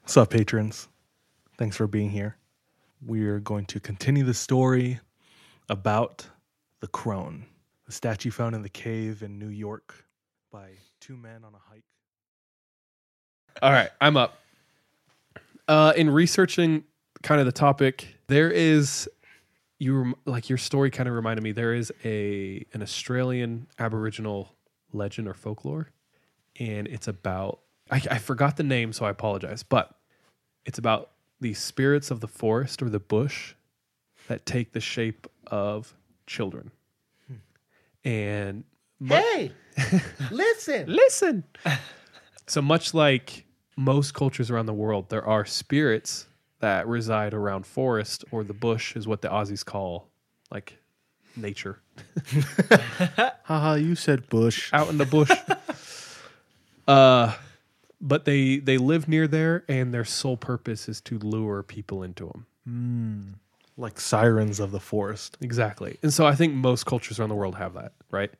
What's up, patrons? Thanks for being here. We're going to continue the story about the crone, the statue found in the cave in New York by two men on a hike. All right, I'm up. Uh, in researching kind of the topic, there is you rem- like your story kind of reminded me. There is a an Australian Aboriginal legend or folklore, and it's about I, I forgot the name, so I apologize, but it's about the spirits of the forest or the bush that take the shape of children. Hmm. And mu- Hey, (laughs) listen. listen. so much like most cultures around the world, there are spirits that reside around forest or the bush, is what the Aussies call like nature (laughs) Haha, you said bush. out in the bush. (laughs) uh, but they they live near there, and their sole purpose is to lure people into them. Like sirens of the forest. Exactly. And so I think most cultures around the world have that, right?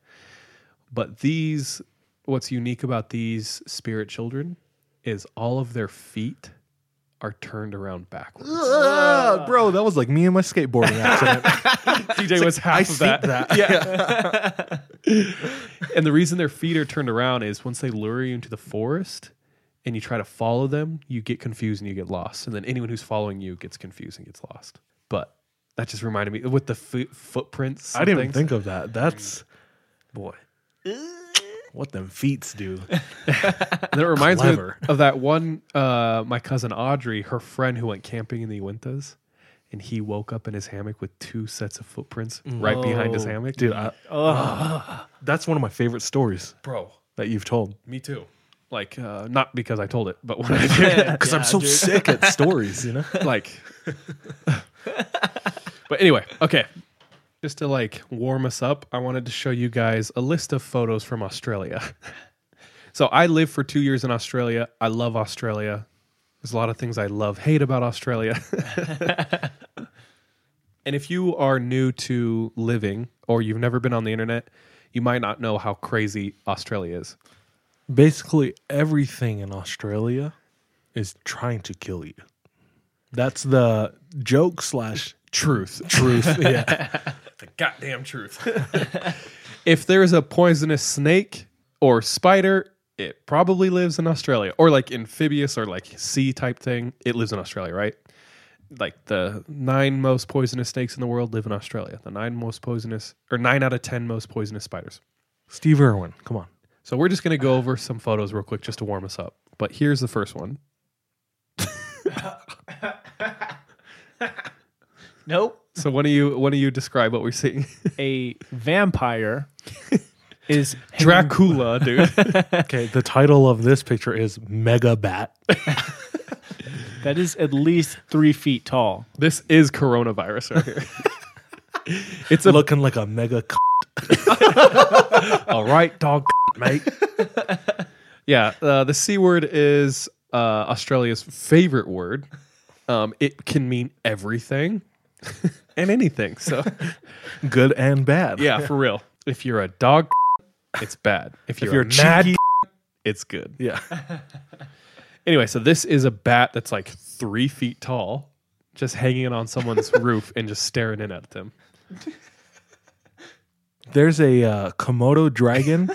But these, what's unique about these spirit children is all of their feet are turned around backwards. (laughs) Ah, bro, that was like me and my skateboarding accident. (laughs) DJ was half I of see that. that. (laughs) Yeah. and the reason their feet are turned around is once they lure you into the forest and you try to follow them, you get confused and you get lost. And then anyone who's following you gets confused and gets lost. But that just reminded me with the fo- footprints. I didn't even things. think of that. That's boy. What them feats do. (laughs) And it reminds me Clever. of, of that one, uh, my cousin Audrey, her friend who went camping in the Uintas. And he woke up in his hammock with two sets of footprints right behind his hammock. Dude, I, (sighs) that's one of my favorite stories bro, that you've told. me too. Like, uh, not because I told it, but when I did. Because (laughs) I'm so sick at (laughs) stories, you know? like but anyway okay just to like warm us up i wanted to show you guys a list of photos from australia (laughs) so i lived for two years in australia i love australia there's a lot of things i love hate about australia (laughs) and if you are new to living or you've never been on the internet you might not know how crazy australia is Basically, everything in Australia is trying to kill you. That's the joke slash truth truth. (laughs) yeah. The goddamn truth. (laughs) if there's a poisonous snake or spider, it probably lives in Australia. Or like amphibious or like sea type thing, it lives in Australia, right? Like the nine most poisonous snakes in the world live in Australia. The nine most poisonous, or nine out of 10 most poisonous spiders. Steve Irwin, come on. So we're just going to go over some photos real quick just to warm us up. But here's the first one. (laughs) Nope. So when do you when do you describe what we're seeing? A vampire is (laughs) Dracula, dude. (laughs) Okay, the title of this picture is Mega Bat. (laughs) that is at least three feet tall. this is coronavirus right here. it's a looking like a mega c- All right, dog, mate. yeah, uh, the c word is uh, Australia's favorite word. Um, it can mean everything and anything. So (laughs) good and bad. yeah, for real. If you're a dog, (laughs) it's bad. If you're, you're a mad, cheeky- (laughs) it's good. Yeah. Anyway, so this is a bat that's like three feet tall, just hanging on someone's roof and just staring in at them. There's a uh, Komodo dragon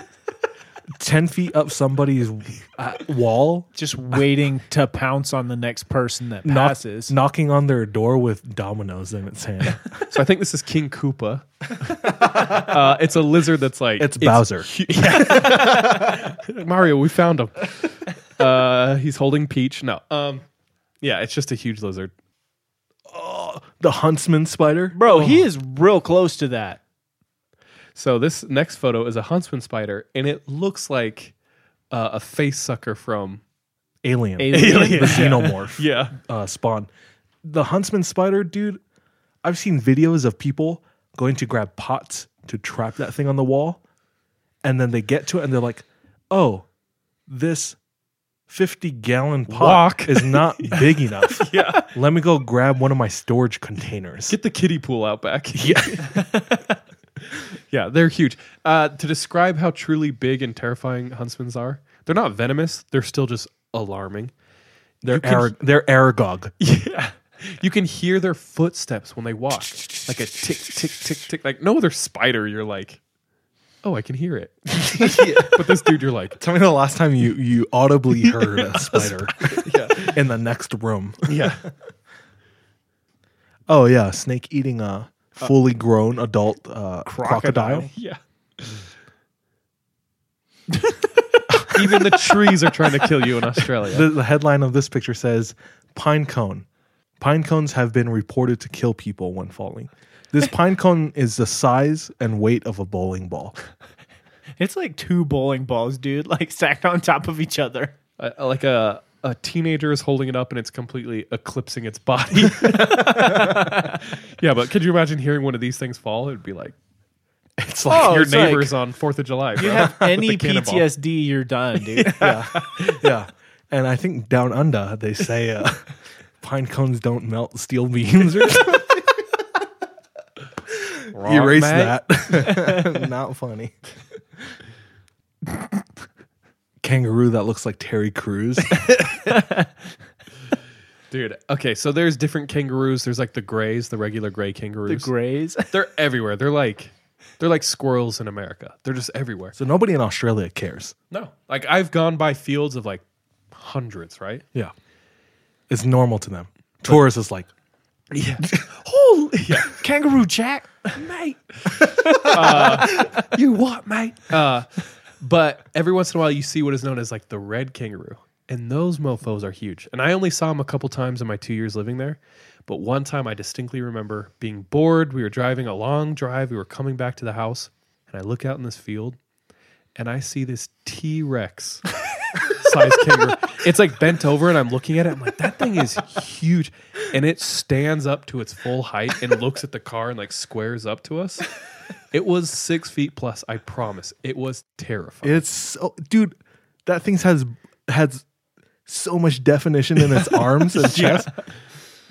10 feet up somebody's uh, wall, Just waiting to pounce on the next person that knock- passes. knocking on their door with dominoes in its hand. (laughs) So I think this is King Koopa. (laughs) uh, it's a lizard that's like It's Bowser. hu- (laughs) Yeah. Mario, we found him. Uh, he's holding Peach. No, um, yeah, it's just a huge lizard. Oh, the huntsman spider. Bro, he is real close to that. So this next photo is a huntsman spider, and it looks like uh, a face sucker from Alien. Alien. The xenomorph (laughs) yeah. uh, spawn. The huntsman spider, dude, I've seen videos of people going to grab pots to trap that thing on the wall. And then they get to it and they're like, oh, this 50 gallon pot Walk. is not (laughs) big enough. (laughs) Yeah. Let me go grab one of my storage containers. Get the kiddie pool out back. yeah. (laughs) Yeah, they're huge. Uh, to describe how truly big and terrifying huntsmans are, they're not venomous. They're still just alarming. They're, can- Arag- they're Aragog. Yeah. You can hear their footsteps when they walk, like a tick, tick, tick, tick. Like no other spider, you're like, oh, I can hear it. (laughs) But this dude, you're like, Tell me the last time you, you audibly (laughs) heard a spider yeah. in the next room. yeah, Oh, yeah. Snake eating a fully grown adult uh, crocodile. yeah. (laughs) Even the trees are trying to kill you in Australia. The, the headline of this picture says pine cone. Pine cones have been reported to kill people when falling. This pine cone is the size and weight of a bowling ball. It's like two bowling balls, dude, like stacked on top of each other. Uh, like a a teenager is holding it up and it's completely eclipsing its body. (laughs) (laughs) yeah, but could you imagine hearing one of these things fall? It'd be like It's like Oh, your it's like- neighbors on Fourth of July. Bro. You have (laughs) any cannonball. PTSD, you're done, dude. yeah, yeah. And I think down under they say uh, pine cones don't melt steel beams. Or something. Wrong, Erase mate. that. Not funny. Kangaroo that looks like Terry Crews. (laughs) Dude, okay, so there's different kangaroos. There's like the grays, the regular gray kangaroos. The grays. (laughs) They're everywhere. They're like they're like squirrels in America. They're just everywhere. So nobody in Australia cares. No. Like I've gone by fields of like hundreds, right? Yeah. It's normal to them. Tourists is like, Yeah. (laughs) Holy kangaroo jack. mate. you what, mate? Uh, but every once in a while, you see what is known as like the red kangaroo, and those mofo's are huge. And I only saw them a couple times in my two years living there. But one time, I distinctly remember being bored. We were driving a long drive. We were coming back to the house, and I look out in this field, and I see this T Rex (laughs) size kangaroo. It's like bent over, and I'm looking at it. I'm like, that thing is huge, and it stands up to its full height and looks at the car and like squares up to us. It was six feet plus. I promise. It was terrifying. it's so, dude, that thing has has so much definition in its (laughs) arms and chest.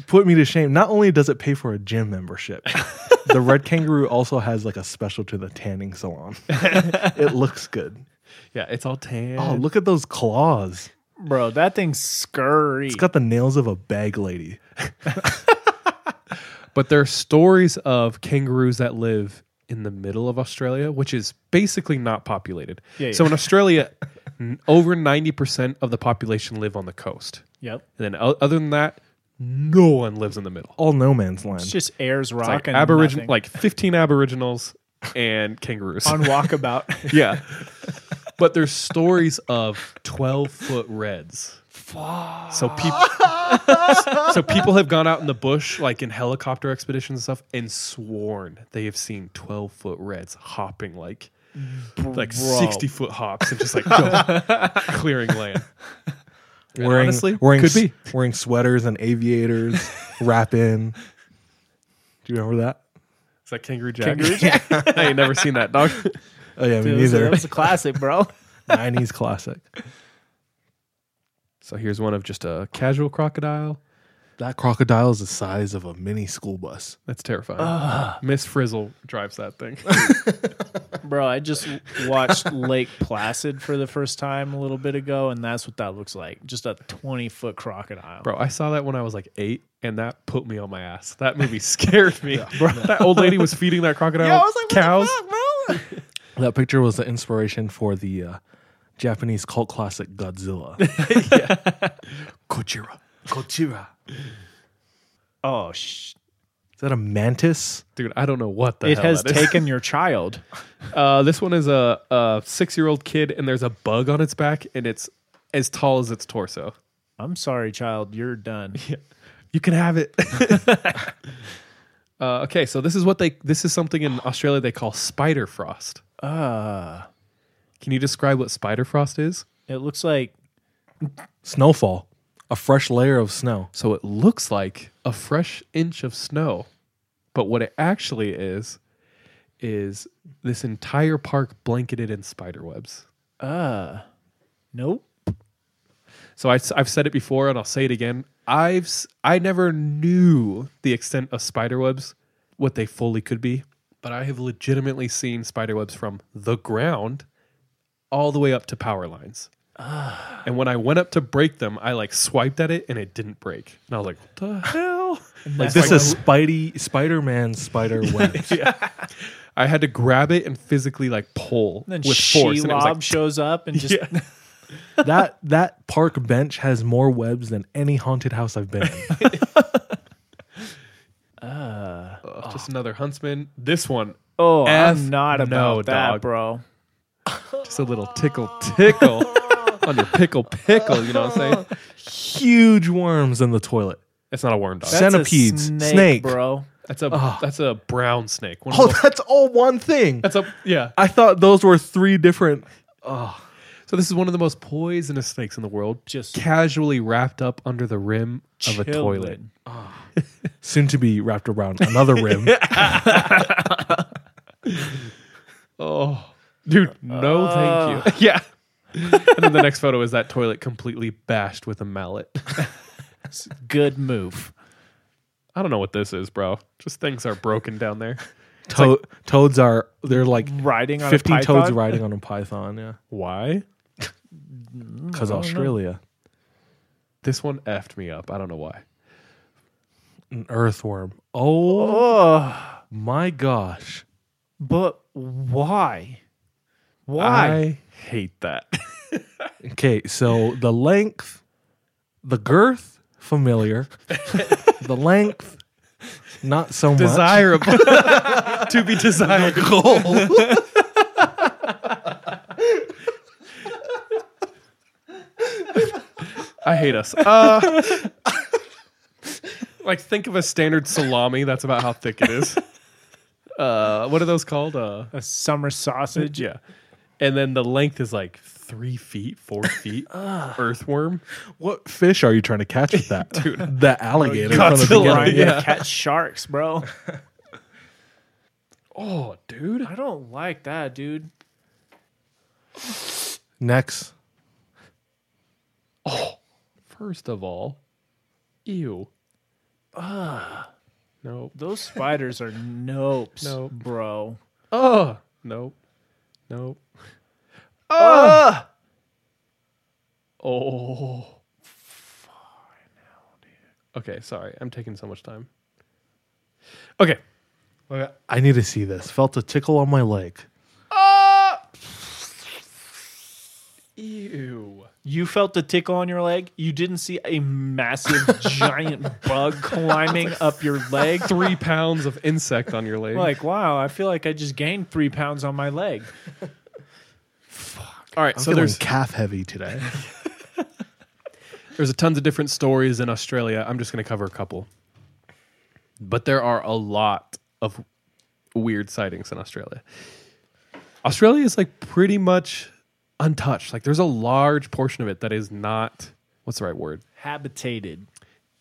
Put me to shame. Not only does it pay for a gym membership, (laughs) the red kangaroo also has like a special to the tanning salon. (laughs) it looks good. yeah, it's all tan. Oh, look at those claws. Bro, that thing's scurry. It's got the nails of a bag lady. But there are stories of kangaroos that live in the middle of Australia, which is basically not populated. Yeah, So in Australia, (laughs) n- over 90% of the population live on the coast. Yep. And then o- other than that, no one lives in the middle. All no man's land. It's just Ayers Rock It's like and aboriginal, nothing. like 15 aboriginals and kangaroos. on walkabout. (laughs) yeah. But there's stories of 12 foot reds. So people (laughs) So people have gone out in the bush like in helicopter expeditions and stuff and sworn they have seen 12 foot reds hopping like like 60 foot hops and just like (laughs) clearing land. And wearing honestly, wearing could s- be. wearing sweaters and aviators, rapping. Do you remember that? It's like Kangaroo Jack. Kangaroo (laughs) Jack. I ain't never seen that dog. Oh yeah, me It neither. it was a classic, bro. Nineties classic. So here's one of just a casual crocodile. That crocodile is the size of a mini school bus. That's terrifying. Miss Frizzle drives that thing. (laughs) Bro, I just watched Lake Placid for the first time a little bit ago, and that's what that looks like. Just a 20 foot crocodile. Bro, I saw that when I was like eight, and that put me on my ass. That movie scared me. (laughs) That old lady was feeding that crocodile cows. (laughs) That picture was the inspiration for the uh, Japanese cult classic Godzilla. (laughs) Gojira. Gojira. Oh, sh- Is that a mantis? Dude, I don't know what the it hell has that is. taken your (laughs) child. Uh, this one is a, a six year old kid, and there's a bug on its back, and it's as tall as its torso. I'm sorry, child. You're done. (laughs) Yeah. You can have it. uh, okay, so this is what they. This is something in Australia they call spider frost. Ah, Can you describe what spider frost is? it looks like Snowfall. A fresh layer of snow. So it looks like a fresh inch of snow, but what it actually is is this entire park blanketed in spider webs. uh nope. So I, have said it before, and I'll say it again. I've I never knew the extent of spider webs, what they fully could be, but I have legitimately seen spider webs from the ground all the way up to power lines. And when I went up to break them, I like swiped at it and it didn't break. And I was like, "What the (laughs) hell?" Like This is Spidey Spider Man spider webs. I had to grab it and physically like pull And Then with force. And it was Shelob like, shows up and just (laughs) Yeah. (laughs) that that park bench has more webs than any haunted house I've been in. "Ugh, uh, just another huntsman. This one, oh, F I'm not about no, that, dog. bro. Just a little tickle, tickle (laughs) on your pickle, pickle. You know what I'm saying? Huge worms in the toilet. It's not a worm dog. That's a Centipedes, snake, snake. bro. That's a ah. that's a brown snake. One of Oh, the that's all one thing. that's a yeah. I thought those were three different. Ah. So this is one of the most poisonous snakes in the world. Just casually wrapped up under the rim of a chilling. toilet. Ah. (laughs) Soon to be wrapped around another rim. (laughs) Oh, dude, no, thank you. Uh. (laughs) yeah. and then the next photo is that toilet completely bashed with a mallet. Good move. I don't know what this is, bro. Just things are broken down there. To- toads are they're like Riding on fifteen a toads riding on a python. Yeah, Why? because Australia. This one effed me up. I don't know why. An earthworm. Oh Oh, my gosh. but why? Why? I hate that. (laughs) Okay, so the length, the girth, familiar. the length, not so much. Desirable. (laughs) to be desired. I hate us. Uh, like, think of a standard salami. That's about how thick it is. Uh, what are those called? Uh, a summer sausage. yeah. And then the length is like three feet, four (laughs) feet. Earthworm. What fish are you trying to catch with that? (laughs) Dude. That alligator from the Godzilla. beginning. Trying Yeah. to (laughs) catch sharks, bro. Oh, dude. I don't like that, dude. Next. Oh, First of all, ew. Ah. Nope. Those spiders are nopes, Nope. bro. Oh, nope. Nope. Ah! Oh. Okay, sorry. I'm taking so much time. Okay. Okay, I need to see this. Felt a tickle on my leg. Ew. You felt the tickle on your leg. You didn't see a massive giant (laughs) bug climbing up your leg. Three pounds of insect on your leg. Like, wow, I feel like I just gained three pounds on my leg. All right, I'm so feeling there's calf heavy today. (laughs) there's a tons of different stories in Australia. I'm just going to cover a couple. But there are a lot of weird sightings in Australia. Australia is like pretty much untouched. Like there's a large portion of it that is not what's the right word? Habitated.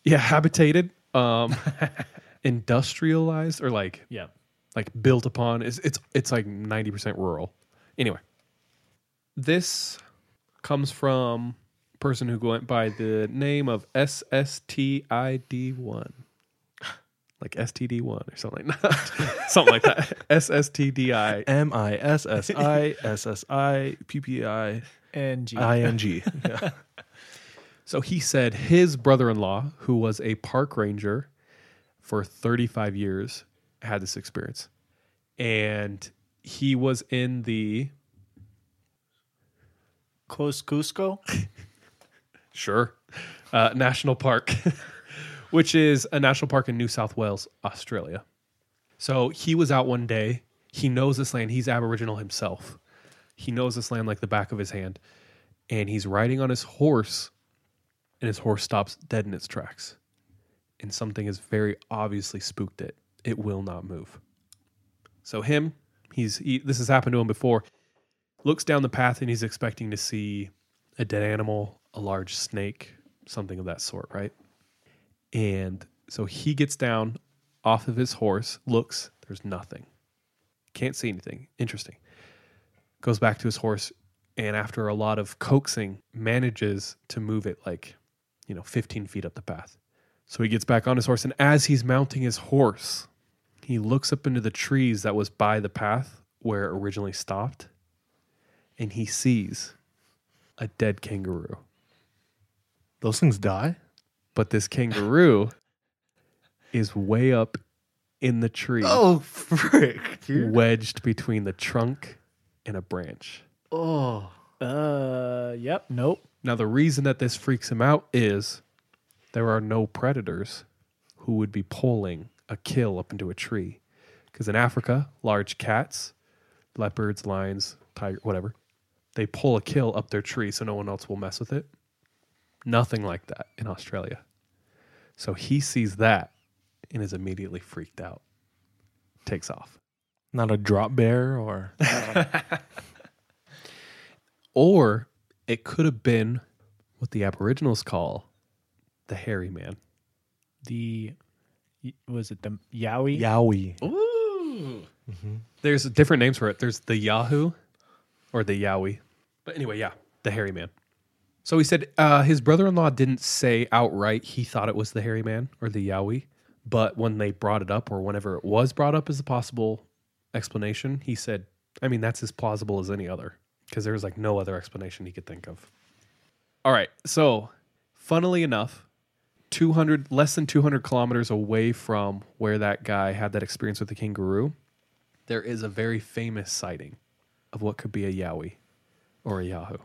Yeah, habitated, um (laughs) industrialized or like Yeah. like built upon. It's it's it's like 90% rural. Anyway, this comes from a person who went by the name of SSTID1. Like STD1 or something like that. (laughs) something like that. SSTDI. M I S S I S S I P P I And G. I N G. Yeah. So he said his brother in law, who was a park ranger for 35 years, had this experience. And he was in the Kosciuszko. (laughs) Sure. Uh, national park, (laughs) which is a national park in New South Wales, Australia. So he was out one day. He knows this land. He's Aboriginal himself. He knows this land like the back of his hand. And he's riding on his horse, and his horse stops dead in its tracks. And something has very obviously spooked it. It will not move. So him, he's he, this has happened to him before. Looks down the path and he's expecting to see a dead animal, a large snake, something of that sort, right? And so he gets down off of his horse, looks, there's nothing. Can't see anything. Interesting. Goes back to his horse, and after a lot of coaxing, manages to move it like, you know, 15 feet up the path. So he gets back on his horse, and as he's mounting his horse, he looks up into the trees that was by the path where it originally stopped, and he sees a dead kangaroo. Those things die? But this kangaroo is way up in the tree, Oh, frick, dude. wedged between the trunk and a branch. Oh. Uh, yep. Nope. Now, the reason that this freaks him out is there are no predators who would be pulling a kill up into a tree. Because in Africa, large cats, leopards, lions, tiger, whatever, they pull a kill up their tree so no one else will mess with it. Nothing like that in Australia. So he sees that and is immediately freaked out. Takes off. Not a drop bear or (laughs) Or it could have been what the Aboriginals call the hairy man. The was it the Yowie? Yowie. Ooh. Mm-hmm. There's different names for it. There's the Yahoo or the Yowie. But anyway, yeah, the hairy man. So he said uh, his brother in law didn't say outright he thought it was the hairy man or the Yowie. But when they brought it up or whenever it was brought up as a possible explanation, he said, I mean, that's as plausible as any other because there was like no other explanation he could think of. All right. So Funnily enough, 200 less than 200 kilometers away from where that guy had that experience with the kangaroo, there is a very famous sighting of what could be a yowie or a yahoo.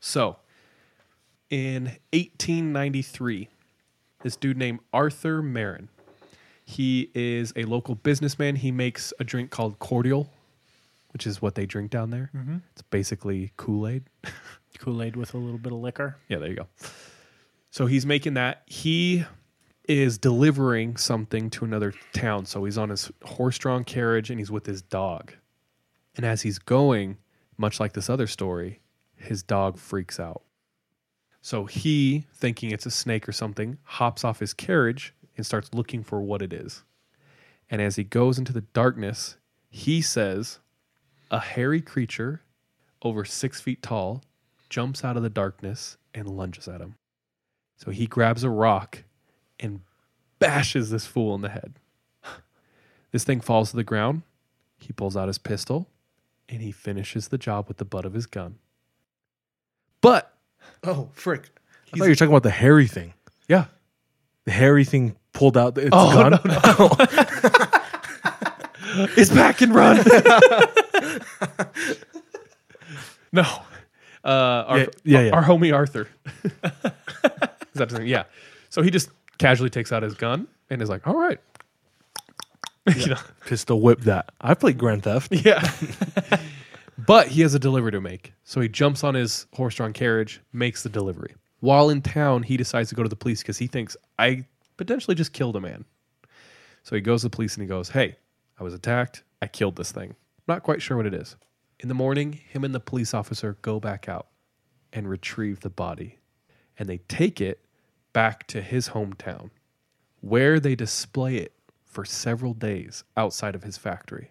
So, in 1893, this dude named Arthur Marin, he is a local businessman. He makes a drink called cordial, which is what they drink down there. Mm-hmm. It's basically Kool Aid. (laughs) Kool Aid with a little bit of liquor. Yeah, there you go. So he's making that. He is delivering something to another town. So he's on his horse drawn carriage and he's with his dog. And as he's going, much like this other story, his dog freaks out. So he, thinking it's a snake or something, hops off his carriage and starts looking for what it is. And as he goes into the darkness, he says, A hairy creature over six feet tall jumps out of the darkness and lunges at him. So he grabs a rock and bashes this fool in the head. This thing falls to the ground. He pulls out his pistol and he finishes the job with the butt of his gun. But, Oh, frick. I thought you were talking about the hairy thing. yeah, The hairy thing pulled out its Oh, gun. (laughs) it's back and run. (laughs) no. Uh, our, Yeah, yeah, yeah. our homie Arthur. (laughs) Is that his name? Yeah. So he just casually takes out his gun and is like, all right. (laughs) you know, Pistol whip that. I played Grand Theft. Yeah. (laughs) but he has a delivery to make. So he jumps on his horse drawn carriage, makes the delivery. While in town, he decides to go to the police because he thinks, I potentially just killed a man. So he goes to the police and he goes, Hey, I was attacked. I killed this thing. Not quite sure what it is. In the morning, him and the police officer go back out and retrieve the body. And they take it back to his hometown, where they display it for several days outside of his factory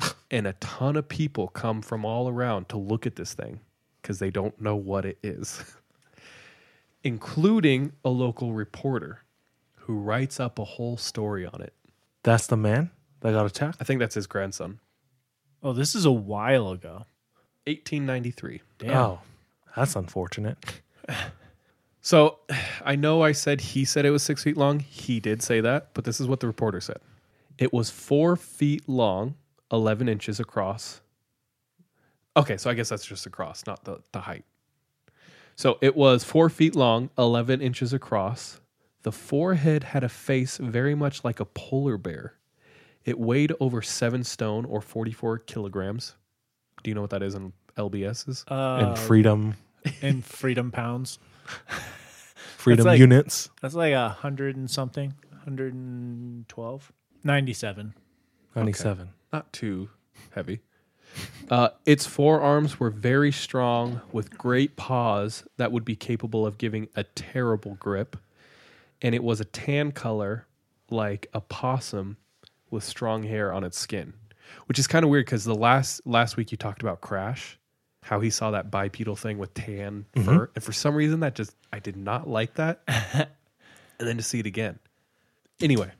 (laughs) and a ton of people come from all around to look at this thing because they don't know what it is, (laughs) including a local reporter who writes up a whole story on it. That's the man that got attacked. I think that's his grandson. Oh, this is a while ago. 1893. Damn. Oh, that's unfortunate. (laughs) So (sighs) I know I said he said it was six feet long. He did say that, but this is what the reporter said. It was four feet long, 11 inches across. Okay, so I guess that's just across, not the, the height. So it was four feet long, 11 inches across. The forehead had a face very much like a polar bear. It weighed over seven stone or 44 kilograms. Do you know what that is in LBSs? Uh, and freedom, in freedom pounds. (laughs) freedom like- units. That's like a hundred and something. Hundred and twelve. Ninety-seven. Ninety-seven. not too heavy. Uh, its forearms were very strong with great paws that would be capable of giving a terrible grip. And it was a tan color like a possum with strong hair on its skin, which is kind of weird because the last last week you talked about Crash, how he saw that bipedal thing with tan fur, and for some reason that just I did not like that, (laughs) and then to see it again. Anyway,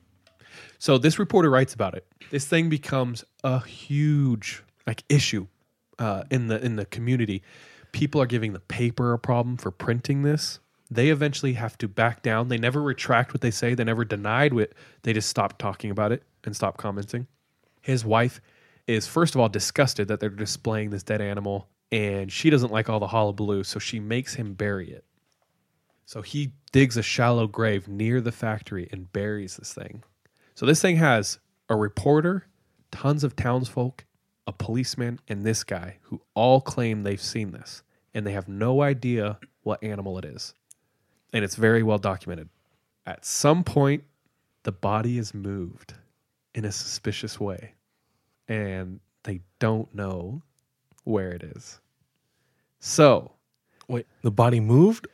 so this reporter writes about it. This thing becomes a huge like issue uh, in the in the community. People are giving the paper a problem for printing this. They eventually have to back down. They never retract what they say. They never denied it. They just stopped talking about it and stopped commenting. His wife is first of all disgusted that they're displaying this dead animal, and she doesn't like all the hullabaloo, so she makes him bury it. So he digs a shallow grave near the factory and buries this thing. So this thing has a reporter, tons of townsfolk, a policeman, and this guy who all claim they've seen this, and they have no idea what animal it is. And it's very well documented. At some point, the body is moved in a suspicious way, and they don't know where it is. So Wait, the body moved,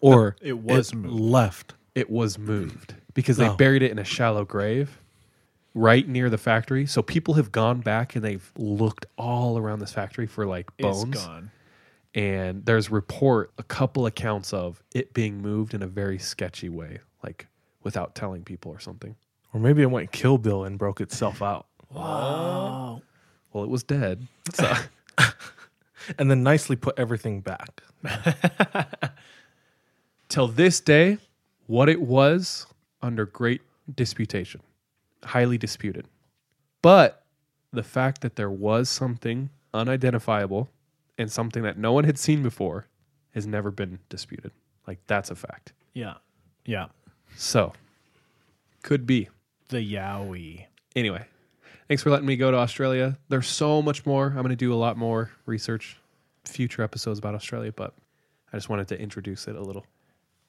or It was moved. left. it was moved because they Oh. buried it in a shallow grave right near the factory. So people have gone back and they've looked all around this factory for like It's bones. gone. And there's report a couple accounts of it being moved in a very sketchy way, like without telling people or something. Or maybe it went Kill Bill and broke itself out, Oh. Well, it was dead. (laughs) So and then nicely put everything back. (laughs) till this day what it was under great disputation, highly disputed. But the fact that there was something unidentifiable and something that no one had seen before has never been disputed. Like that's a fact. Yeah. Yeah. So, could be. The Yowie. Anyway, thanks for letting me go to Australia. There's so much more. I'm going to do a lot more research, future episodes about Australia, but I just wanted to introduce it a little.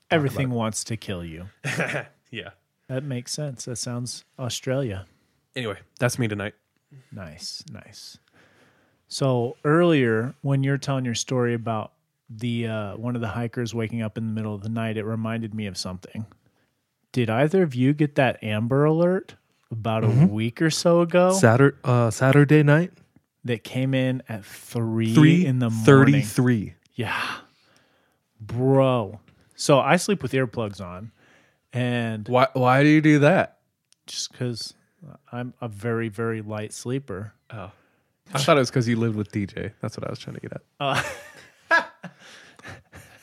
Everything wants to kill you. (laughs) Yeah. That makes sense. That sounds Australia. Anyway, that's me tonight. Nice, nice. So earlier, when you're telling your story about the uh, one of the hikers waking up in the middle of the night, it reminded me of something. Did either of you get that Amber Alert about a week or so ago Saturday, uh, Saturday night, that came in at three, three in the morning? thirty-three. Yeah, bro. So I sleep with earplugs on, and Why why do you do that? just because I'm a very very light sleeper. Oh. I thought it was because you lived with DJ. That's what I was trying to get at. (laughs)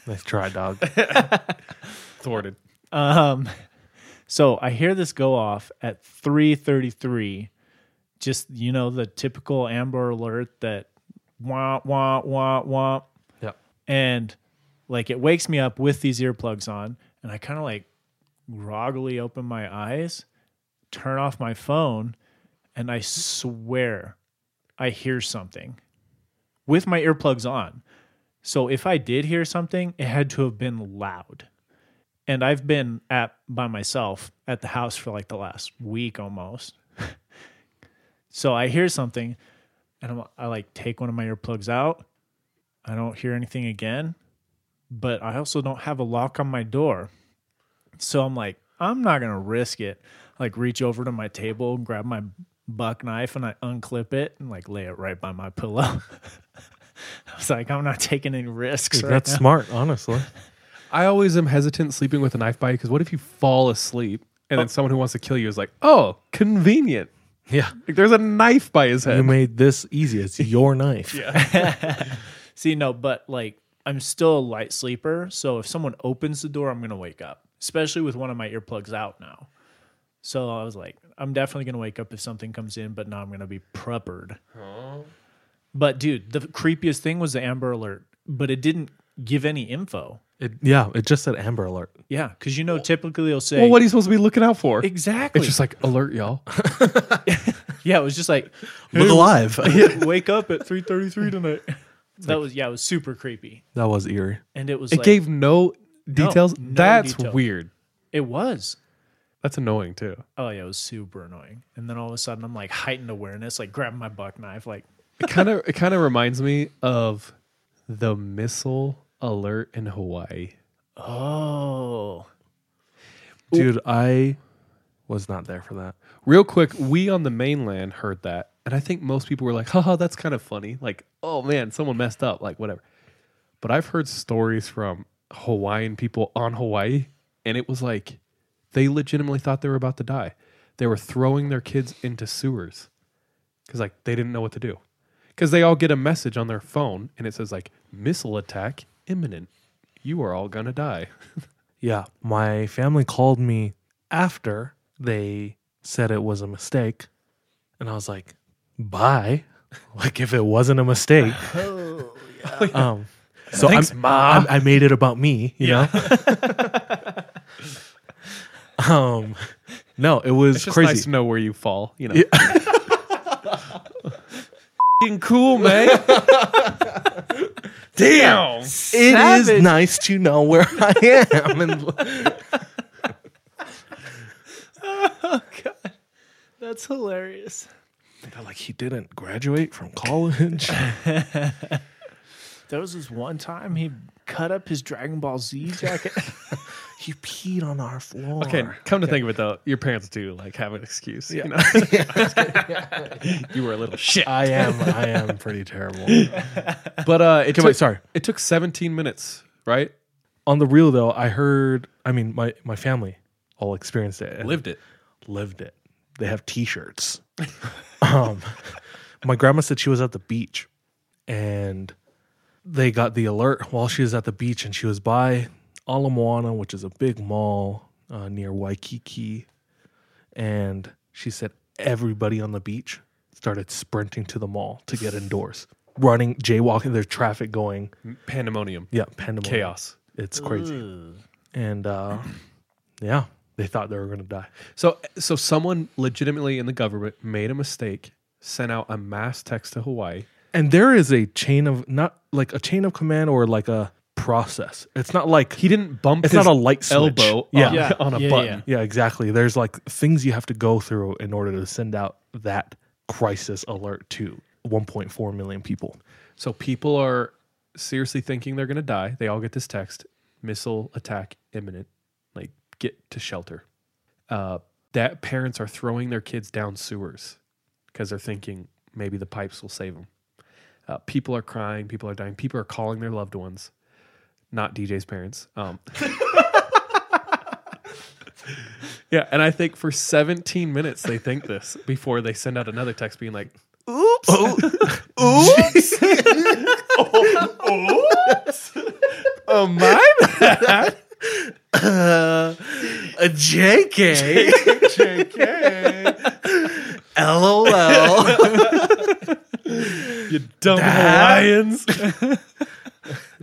Nice try, dog. (laughs) Thwarted. Um, so I hear this go off at 3:33. Just you know the typical Amber Alert that wah wah wah wah, yeah. and like it wakes me up with these earplugs on, and I kind of like groggily open my eyes, turn off my phone, and I swear I hear something with my earplugs on. So if I did hear something, it had to have been loud and I've been at by myself at the house for like the last week almost. (laughs) so I hear something, and I'm, I like take one of my earplugs out. I don't hear anything again, but I also don't have a lock on my door. So I'm like, I'm not gonna risk it. Like reach over to my table and grab my buck knife and I unclip it and like lay it right by my pillow. (laughs) I was like, I'm not taking any risks. right That's now. smart, honestly. (laughs) I always am hesitant sleeping with a knife by you because what if you fall asleep and then oh. someone who wants to kill you is like, oh, convenient. Yeah. Like there's a knife by his head. You made this easy. It's (laughs) your knife. (laughs) See, no, but like I'm still a light sleeper, so if someone opens the door, I'm gonna wake up, especially with one of my earplugs out now. So I was like, I'm definitely gonna wake up if something comes in, but now I'm gonna be prepared. But dude, the creepiest thing was the Amber Alert, but it didn't give any info. It, yeah. It just said Amber Alert. Yeah, because you know, typically it'll say well, what are you supposed to be looking out for? exactly. It's just like alert, y'all. (laughs) yeah, it was just like (laughs) Look alive. (laughs) wake up at 3:33 tonight. that was yeah, it was super creepy, that was eerie. and it was It like, gave no details. no That's detail. weird. it was. That's annoying too. Oh yeah, it was super annoying. And then all of a sudden, I'm like heightened awareness, like grabbing my buck knife, like It kind of it kind of reminds me of the missile alert in Hawaii. oh, Dude, I was not there for that. Real quick, we on the mainland heard that, and I think most people were like, haha, that's kind of funny. Like, oh man, someone messed up, like whatever. But I've heard stories from Hawaiian people on Hawaii, and it was like they legitimately thought they were about to die. They were throwing their kids into sewers because like they didn't know what to do. Because they all get a message on their phone and it says like missile attack imminent. You are all gonna die. (laughs) Yeah. My family called me after they said it was a mistake. And I was like, bye. (laughs) Like if it wasn't a mistake. (laughs) Oh Um, so Thanks, I'm, Mom. I'm- I made it about me, you know? um, no, it was It's just crazy. nice to know where you fall. You know. F***ing cool, man. Damn. It is nice to know where I am. And oh god, that's hilarious. they're like, he didn't graduate from college. (laughs) There was this one time he cut up his Dragon Ball Z jacket. (laughs) he peed on our floor. Okay, come to think of it though, your parents do like have an excuse. You know, (laughs) (laughs) you were a little shit. I am. I am pretty terrible. (laughs) But uh, it Okay, took, wait, sorry. It took 17 minutes, right? On the real though, I heard. I mean, my my family all experienced it. Lived it. lived it. They have T-shirts. um, my grandma said she was at the beach, and they got the alert while she was at the beach, and she was by Ala Moana, which is a big mall uh, near Waikiki, and she said everybody on the beach started sprinting to the mall to get indoors, running, jaywalking. There's traffic going. Pandemonium. Yeah, pandemonium. Chaos. It's crazy. And uh, yeah, they thought they were going to die. So so someone legitimately in the government made a mistake, sent out a mass text to Hawaii. And there is a chain of not like a chain of command or like a process. It's not like He didn't bump It's his not a light switch. elbow Yeah. on, Yeah. on a Yeah, button. yeah. Yeah, exactly. There's like things you have to go through in order to send out that crisis alert to 1.4 million people. So people are seriously thinking they're going to die. They all get this text: missile attack imminent. Like get to shelter. Uh, that parents are throwing their kids down sewers because they're thinking maybe the pipes will save them. Uh, people are crying. People are dying. People are calling their loved ones, not DJ's parents. Um, (laughs) (laughs) yeah, and I think for 17 minutes they think this before they send out another text being like, "Oops, Oh (laughs) my bad. Uh, a JK. JK. LOL. "You dumb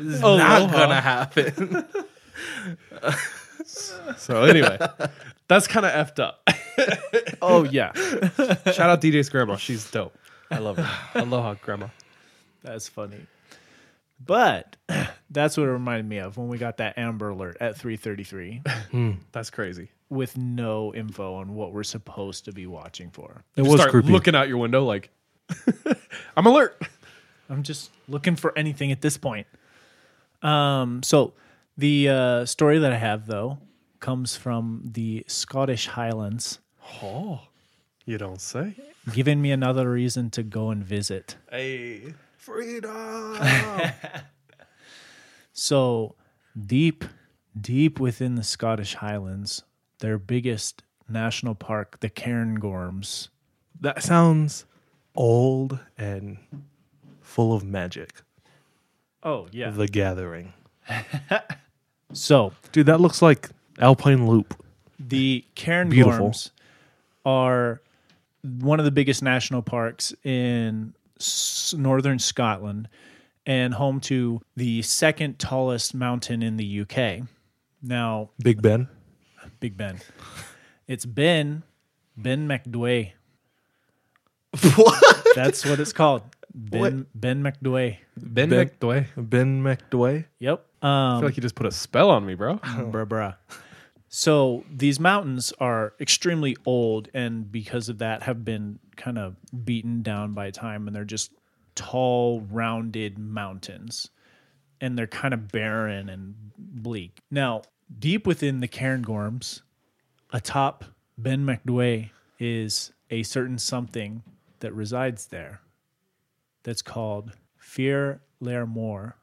Dad? Hawaiians." Oh, not gonna happen. (laughs) So anyway, that's kind of effed up. (laughs) Oh yeah, Shout out DJ's grandma. She's dope. I love her. Aloha, grandma. that's funny. But (clears throat) that's what it reminded me of when we got that Amber Alert at 3:33 hmm. That's crazy. with no info on what we're supposed to be watching for. It was start creepy. looking out your window like, (laughs) I'm alert. I'm just looking for anything at this point. Um, so the uh, story that I have though comes from the Scottish Highlands, Oh, you don't say. giving me another reason to go and visit. Hey, Freedom. (laughs) So deep, deep within the Scottish Highlands, their biggest national park, the Cairngorms. that sounds old and full of magic. Oh yeah. The Gathering. (laughs) So Dude, that looks like Alpine Loop. the Beautiful. Cairngorms are one of the biggest national parks in s- northern Scotland and home to the second tallest mountain in the UK. Now, Big Ben. Big Ben. It's Ben Ben Macdui. (laughs) What? That's what it's called. Ben Ben Macdui. Ben, Ben- Macdui. Ben Macdui. Yep. I Um, feel like you just put a spell on me, bro. bruh, bruh. So these mountains are extremely old, and because of that, have been kind of beaten down by time, and they're just tall, rounded mountains, and they're kind of barren and bleak. Now, deep within the Cairngorms, atop Ben Macdui, is a certain something that resides there. That's called Fear Lair Moor,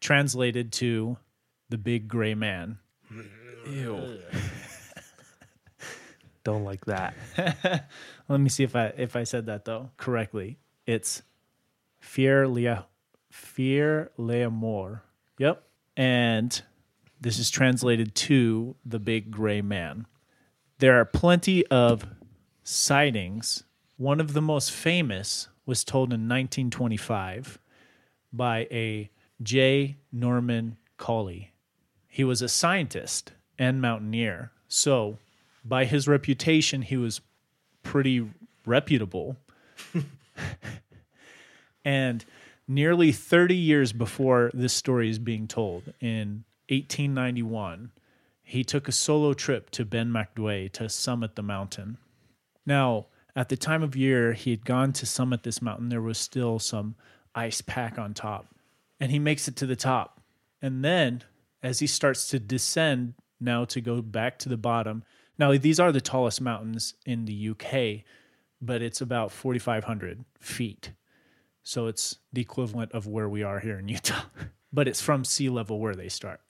translated to the Big Gray Man. Ew. (laughs) Don't like that. (laughs) Let me see if I if I said that though correctly. It's Fear Lea Fear Leamore. Yep. And this is translated to the big gray man. There are plenty of sightings. One of the most famous was told in 1925 by a J. Norman Collie. He was a scientist and mountaineer. So, by his reputation, he was pretty reputable. (laughs) and nearly 30 years before this story is being told, in 1891, he took a solo trip to Ben Macdui to summit the mountain. Now, at the time of year he had gone to summit this mountain, there was still some ice pack on top. And he makes it to the top. And then, as he starts to descend now to go back to the bottom, now these are the tallest mountains in the UK, but it's about 4,500 feet. So it's the equivalent of where we are here in Utah, (laughs) but it's from sea level where they start.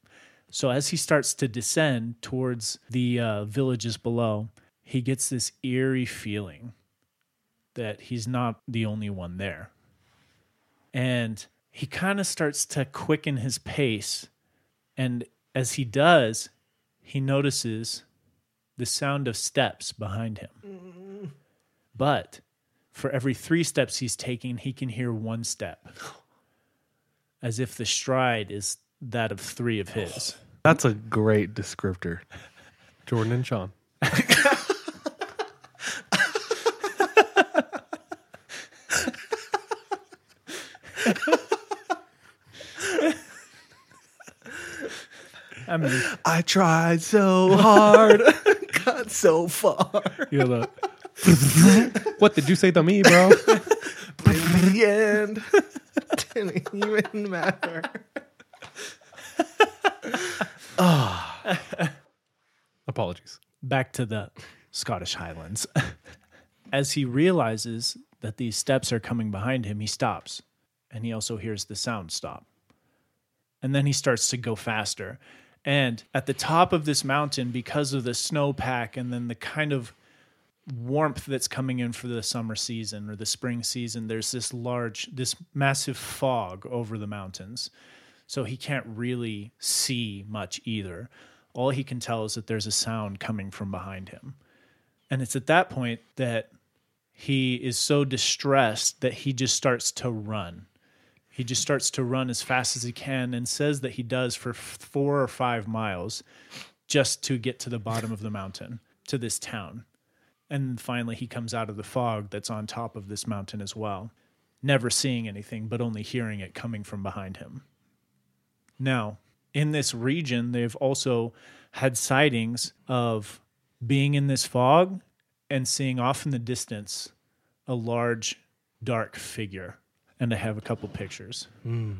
So as he starts to descend towards the uh, villages below, he gets this eerie feeling that he's not the only one there. And he kind of starts to quicken his pace. And As he does, he notices the sound of steps behind him. But for every three steps he's taking, he can hear one step, as if the stride is that of three of his. That's a great descriptor. Jordan and Sean. (laughs) I mean, in I tried so hard, (laughs) got so far. you know, the, What did you say to me, bro? But in the end, (laughs) didn't even matter. (sighs) Apologies. back to the Scottish Highlands. (laughs) As he realizes that these steps are coming behind him, he stops and he also hears the sound stop. And then he starts to go faster. And at the top of this mountain, because of the snowpack and then the kind of warmth that's coming in for the summer season or the spring season, there's this large, this massive fog over the mountains. So he can't really see much either. All he can tell is that there's a sound coming from behind him. And it's at that point that he is so distressed that he just starts to run. He just starts to run as fast as he can and says that he does for four or five miles just to get to the bottom of the mountain, to this town. And finally, he comes out of the fog that's on top of this mountain as well, never seeing anything, but only hearing it coming from behind him. Now, in this region, they've also had sightings of being in this fog and seeing off in the distance a large, dark figure. And I have a couple pictures. Hmm.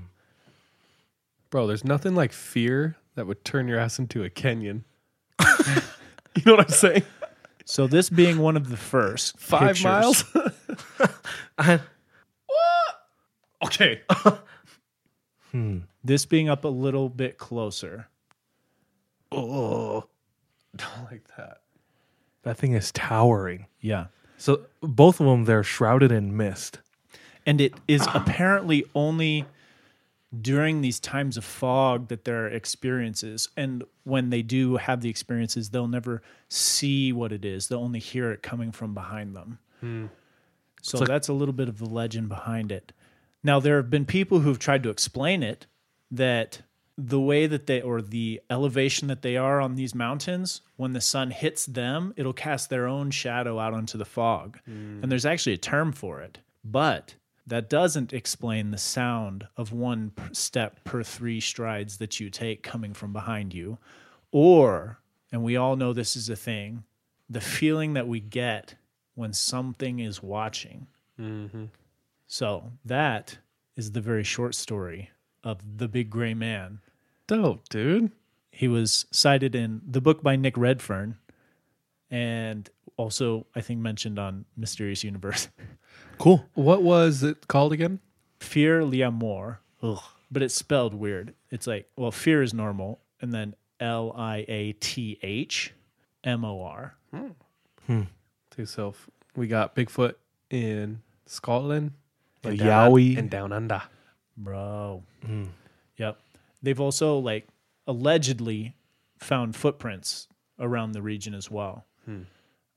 Bro, there's nothing like fear that would turn your ass into a Kenyan. (laughs) you know what I'm saying? So, this being one of the first Five pictures- miles? (laughs) I, okay. (laughs) Hmm. this being up a little bit closer. oh, Don't like that. that thing is towering. Yeah. So both of them, they're shrouded in mist. And it is ah. apparently only during these times of fog that there are experiences. And when they do have the experiences they'll never see what it is. They'll only hear it coming from behind them. Hmm. So that's a little bit of the legend behind it. Now there have been people who've tried to explain it that the way that they or the elevation that they are on these mountains when the sun hits them it'll cast their own shadow out onto the fog. Hmm. And there's actually a term for it. But that doesn't explain the sound of one step per three strides that you take coming from behind you or and we all know this is a thing the feeling that we get when something is watching mm-hmm. so that is the very short story of the big gray man Dope, dude. he was cited in the book by Nick Redfern and also I think mentioned on Mysterious Universe. (laughs) Cool. What was it called again? Fear Liamor. Ugh. But it's spelled weird. It's like, well, fear is normal and then L I A T H M O R. Hmm. Hmm. To self. We got Bigfoot in Scotland. A and down- Yowie. And down under. Bro. Hmm. Yep. They've also like allegedly found footprints around the region as well.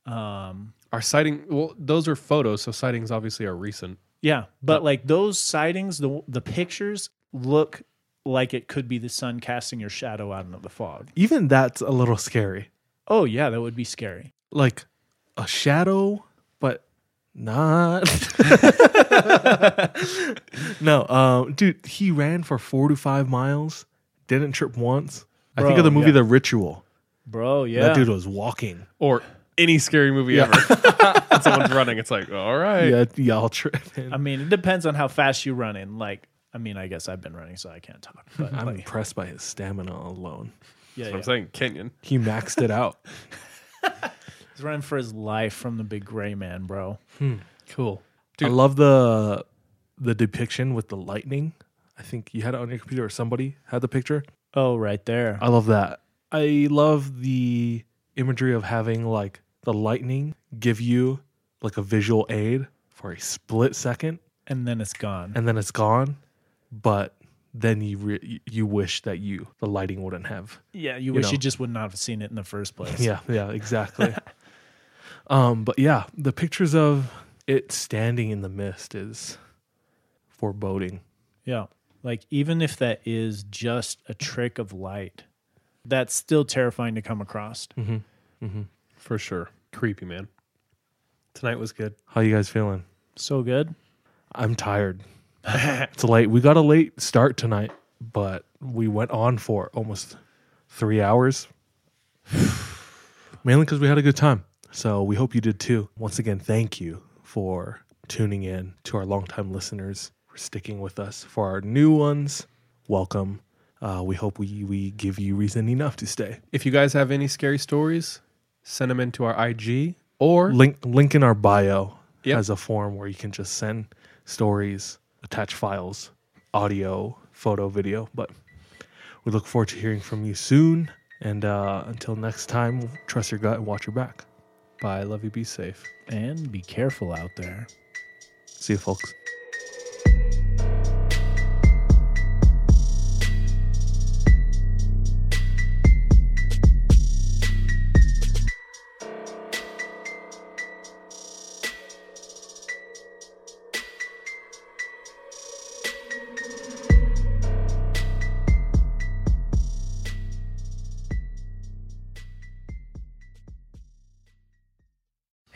Um Our sighting, well, those are photos, so sightings obviously are recent. Yeah, but like those sightings, the the pictures look like it could be the sun casting your shadow out into the fog. Even that's a little scary. Oh yeah, that would be scary. Like a shadow, but not. (laughs) no, um, dude, he ran for four to five miles, didn't trip once. I think of the movie yeah. The Ritual. Bro, yeah. That dude was walking. Or any scary movie ever. (laughs) and someone's running. It's like, all right. Yeah, y'all tripping. I mean, it depends on how fast you run in. Like, I mean, I guess I've been running, so I can't talk. But I'm like, impressed by his stamina alone. yeah, That's yeah. I'm saying. Kenyan. He maxed it out. (laughs) he's running for his life from the big gray man, bro. Hmm. Cool. I love the the depiction with the lightning. I think you had it on your computer or somebody had the picture. Oh, right there. I love that. I love the imagery of having like the lightning give you like a visual aid for a split second and then it's gone. and then it's gone, but then you re- you wish that you the lighting wouldn't have. Yeah, you, wish know. you just would not have seen it in the first place. Yeah, yeah, exactly. (laughs) um, but yeah, the pictures of it standing in the mist is foreboding. Yeah. Like even if that is just a trick of light, that's still terrifying to come across. For sure. Creepy, man. Tonight was good. How you guys feeling? So good. I'm tired. (laughs) it's late. We got a late start tonight, but we went on for almost three hours. (sighs) Mainly because we had a good time. So we hope you did too. Once again, thank you for tuning in to our longtime listeners, for sticking with us. For our new ones, welcome. Uh, we hope we, we give you reason enough to stay. If you guys have any scary stories, send them into our IG or Link link in our bio Yep. has a form where you can just send stories, attach files, audio, photo, video. But we look forward to hearing from you soon. And uh, until next time, trust your gut and watch your back. bye. Love you. Be safe. And be careful out there. See you, folks.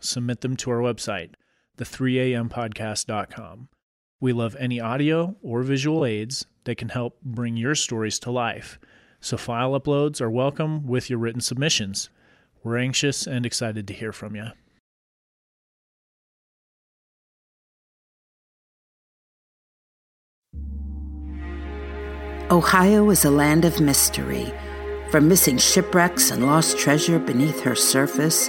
submit them to our website, the3ampodcast.com. We love any audio or visual aids that can help bring your stories to life. So file uploads are welcome with your written submissions. We're anxious and excited to hear from you. Ohio is a land of mystery, from missing shipwrecks and lost treasure beneath her surface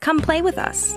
Come play with us.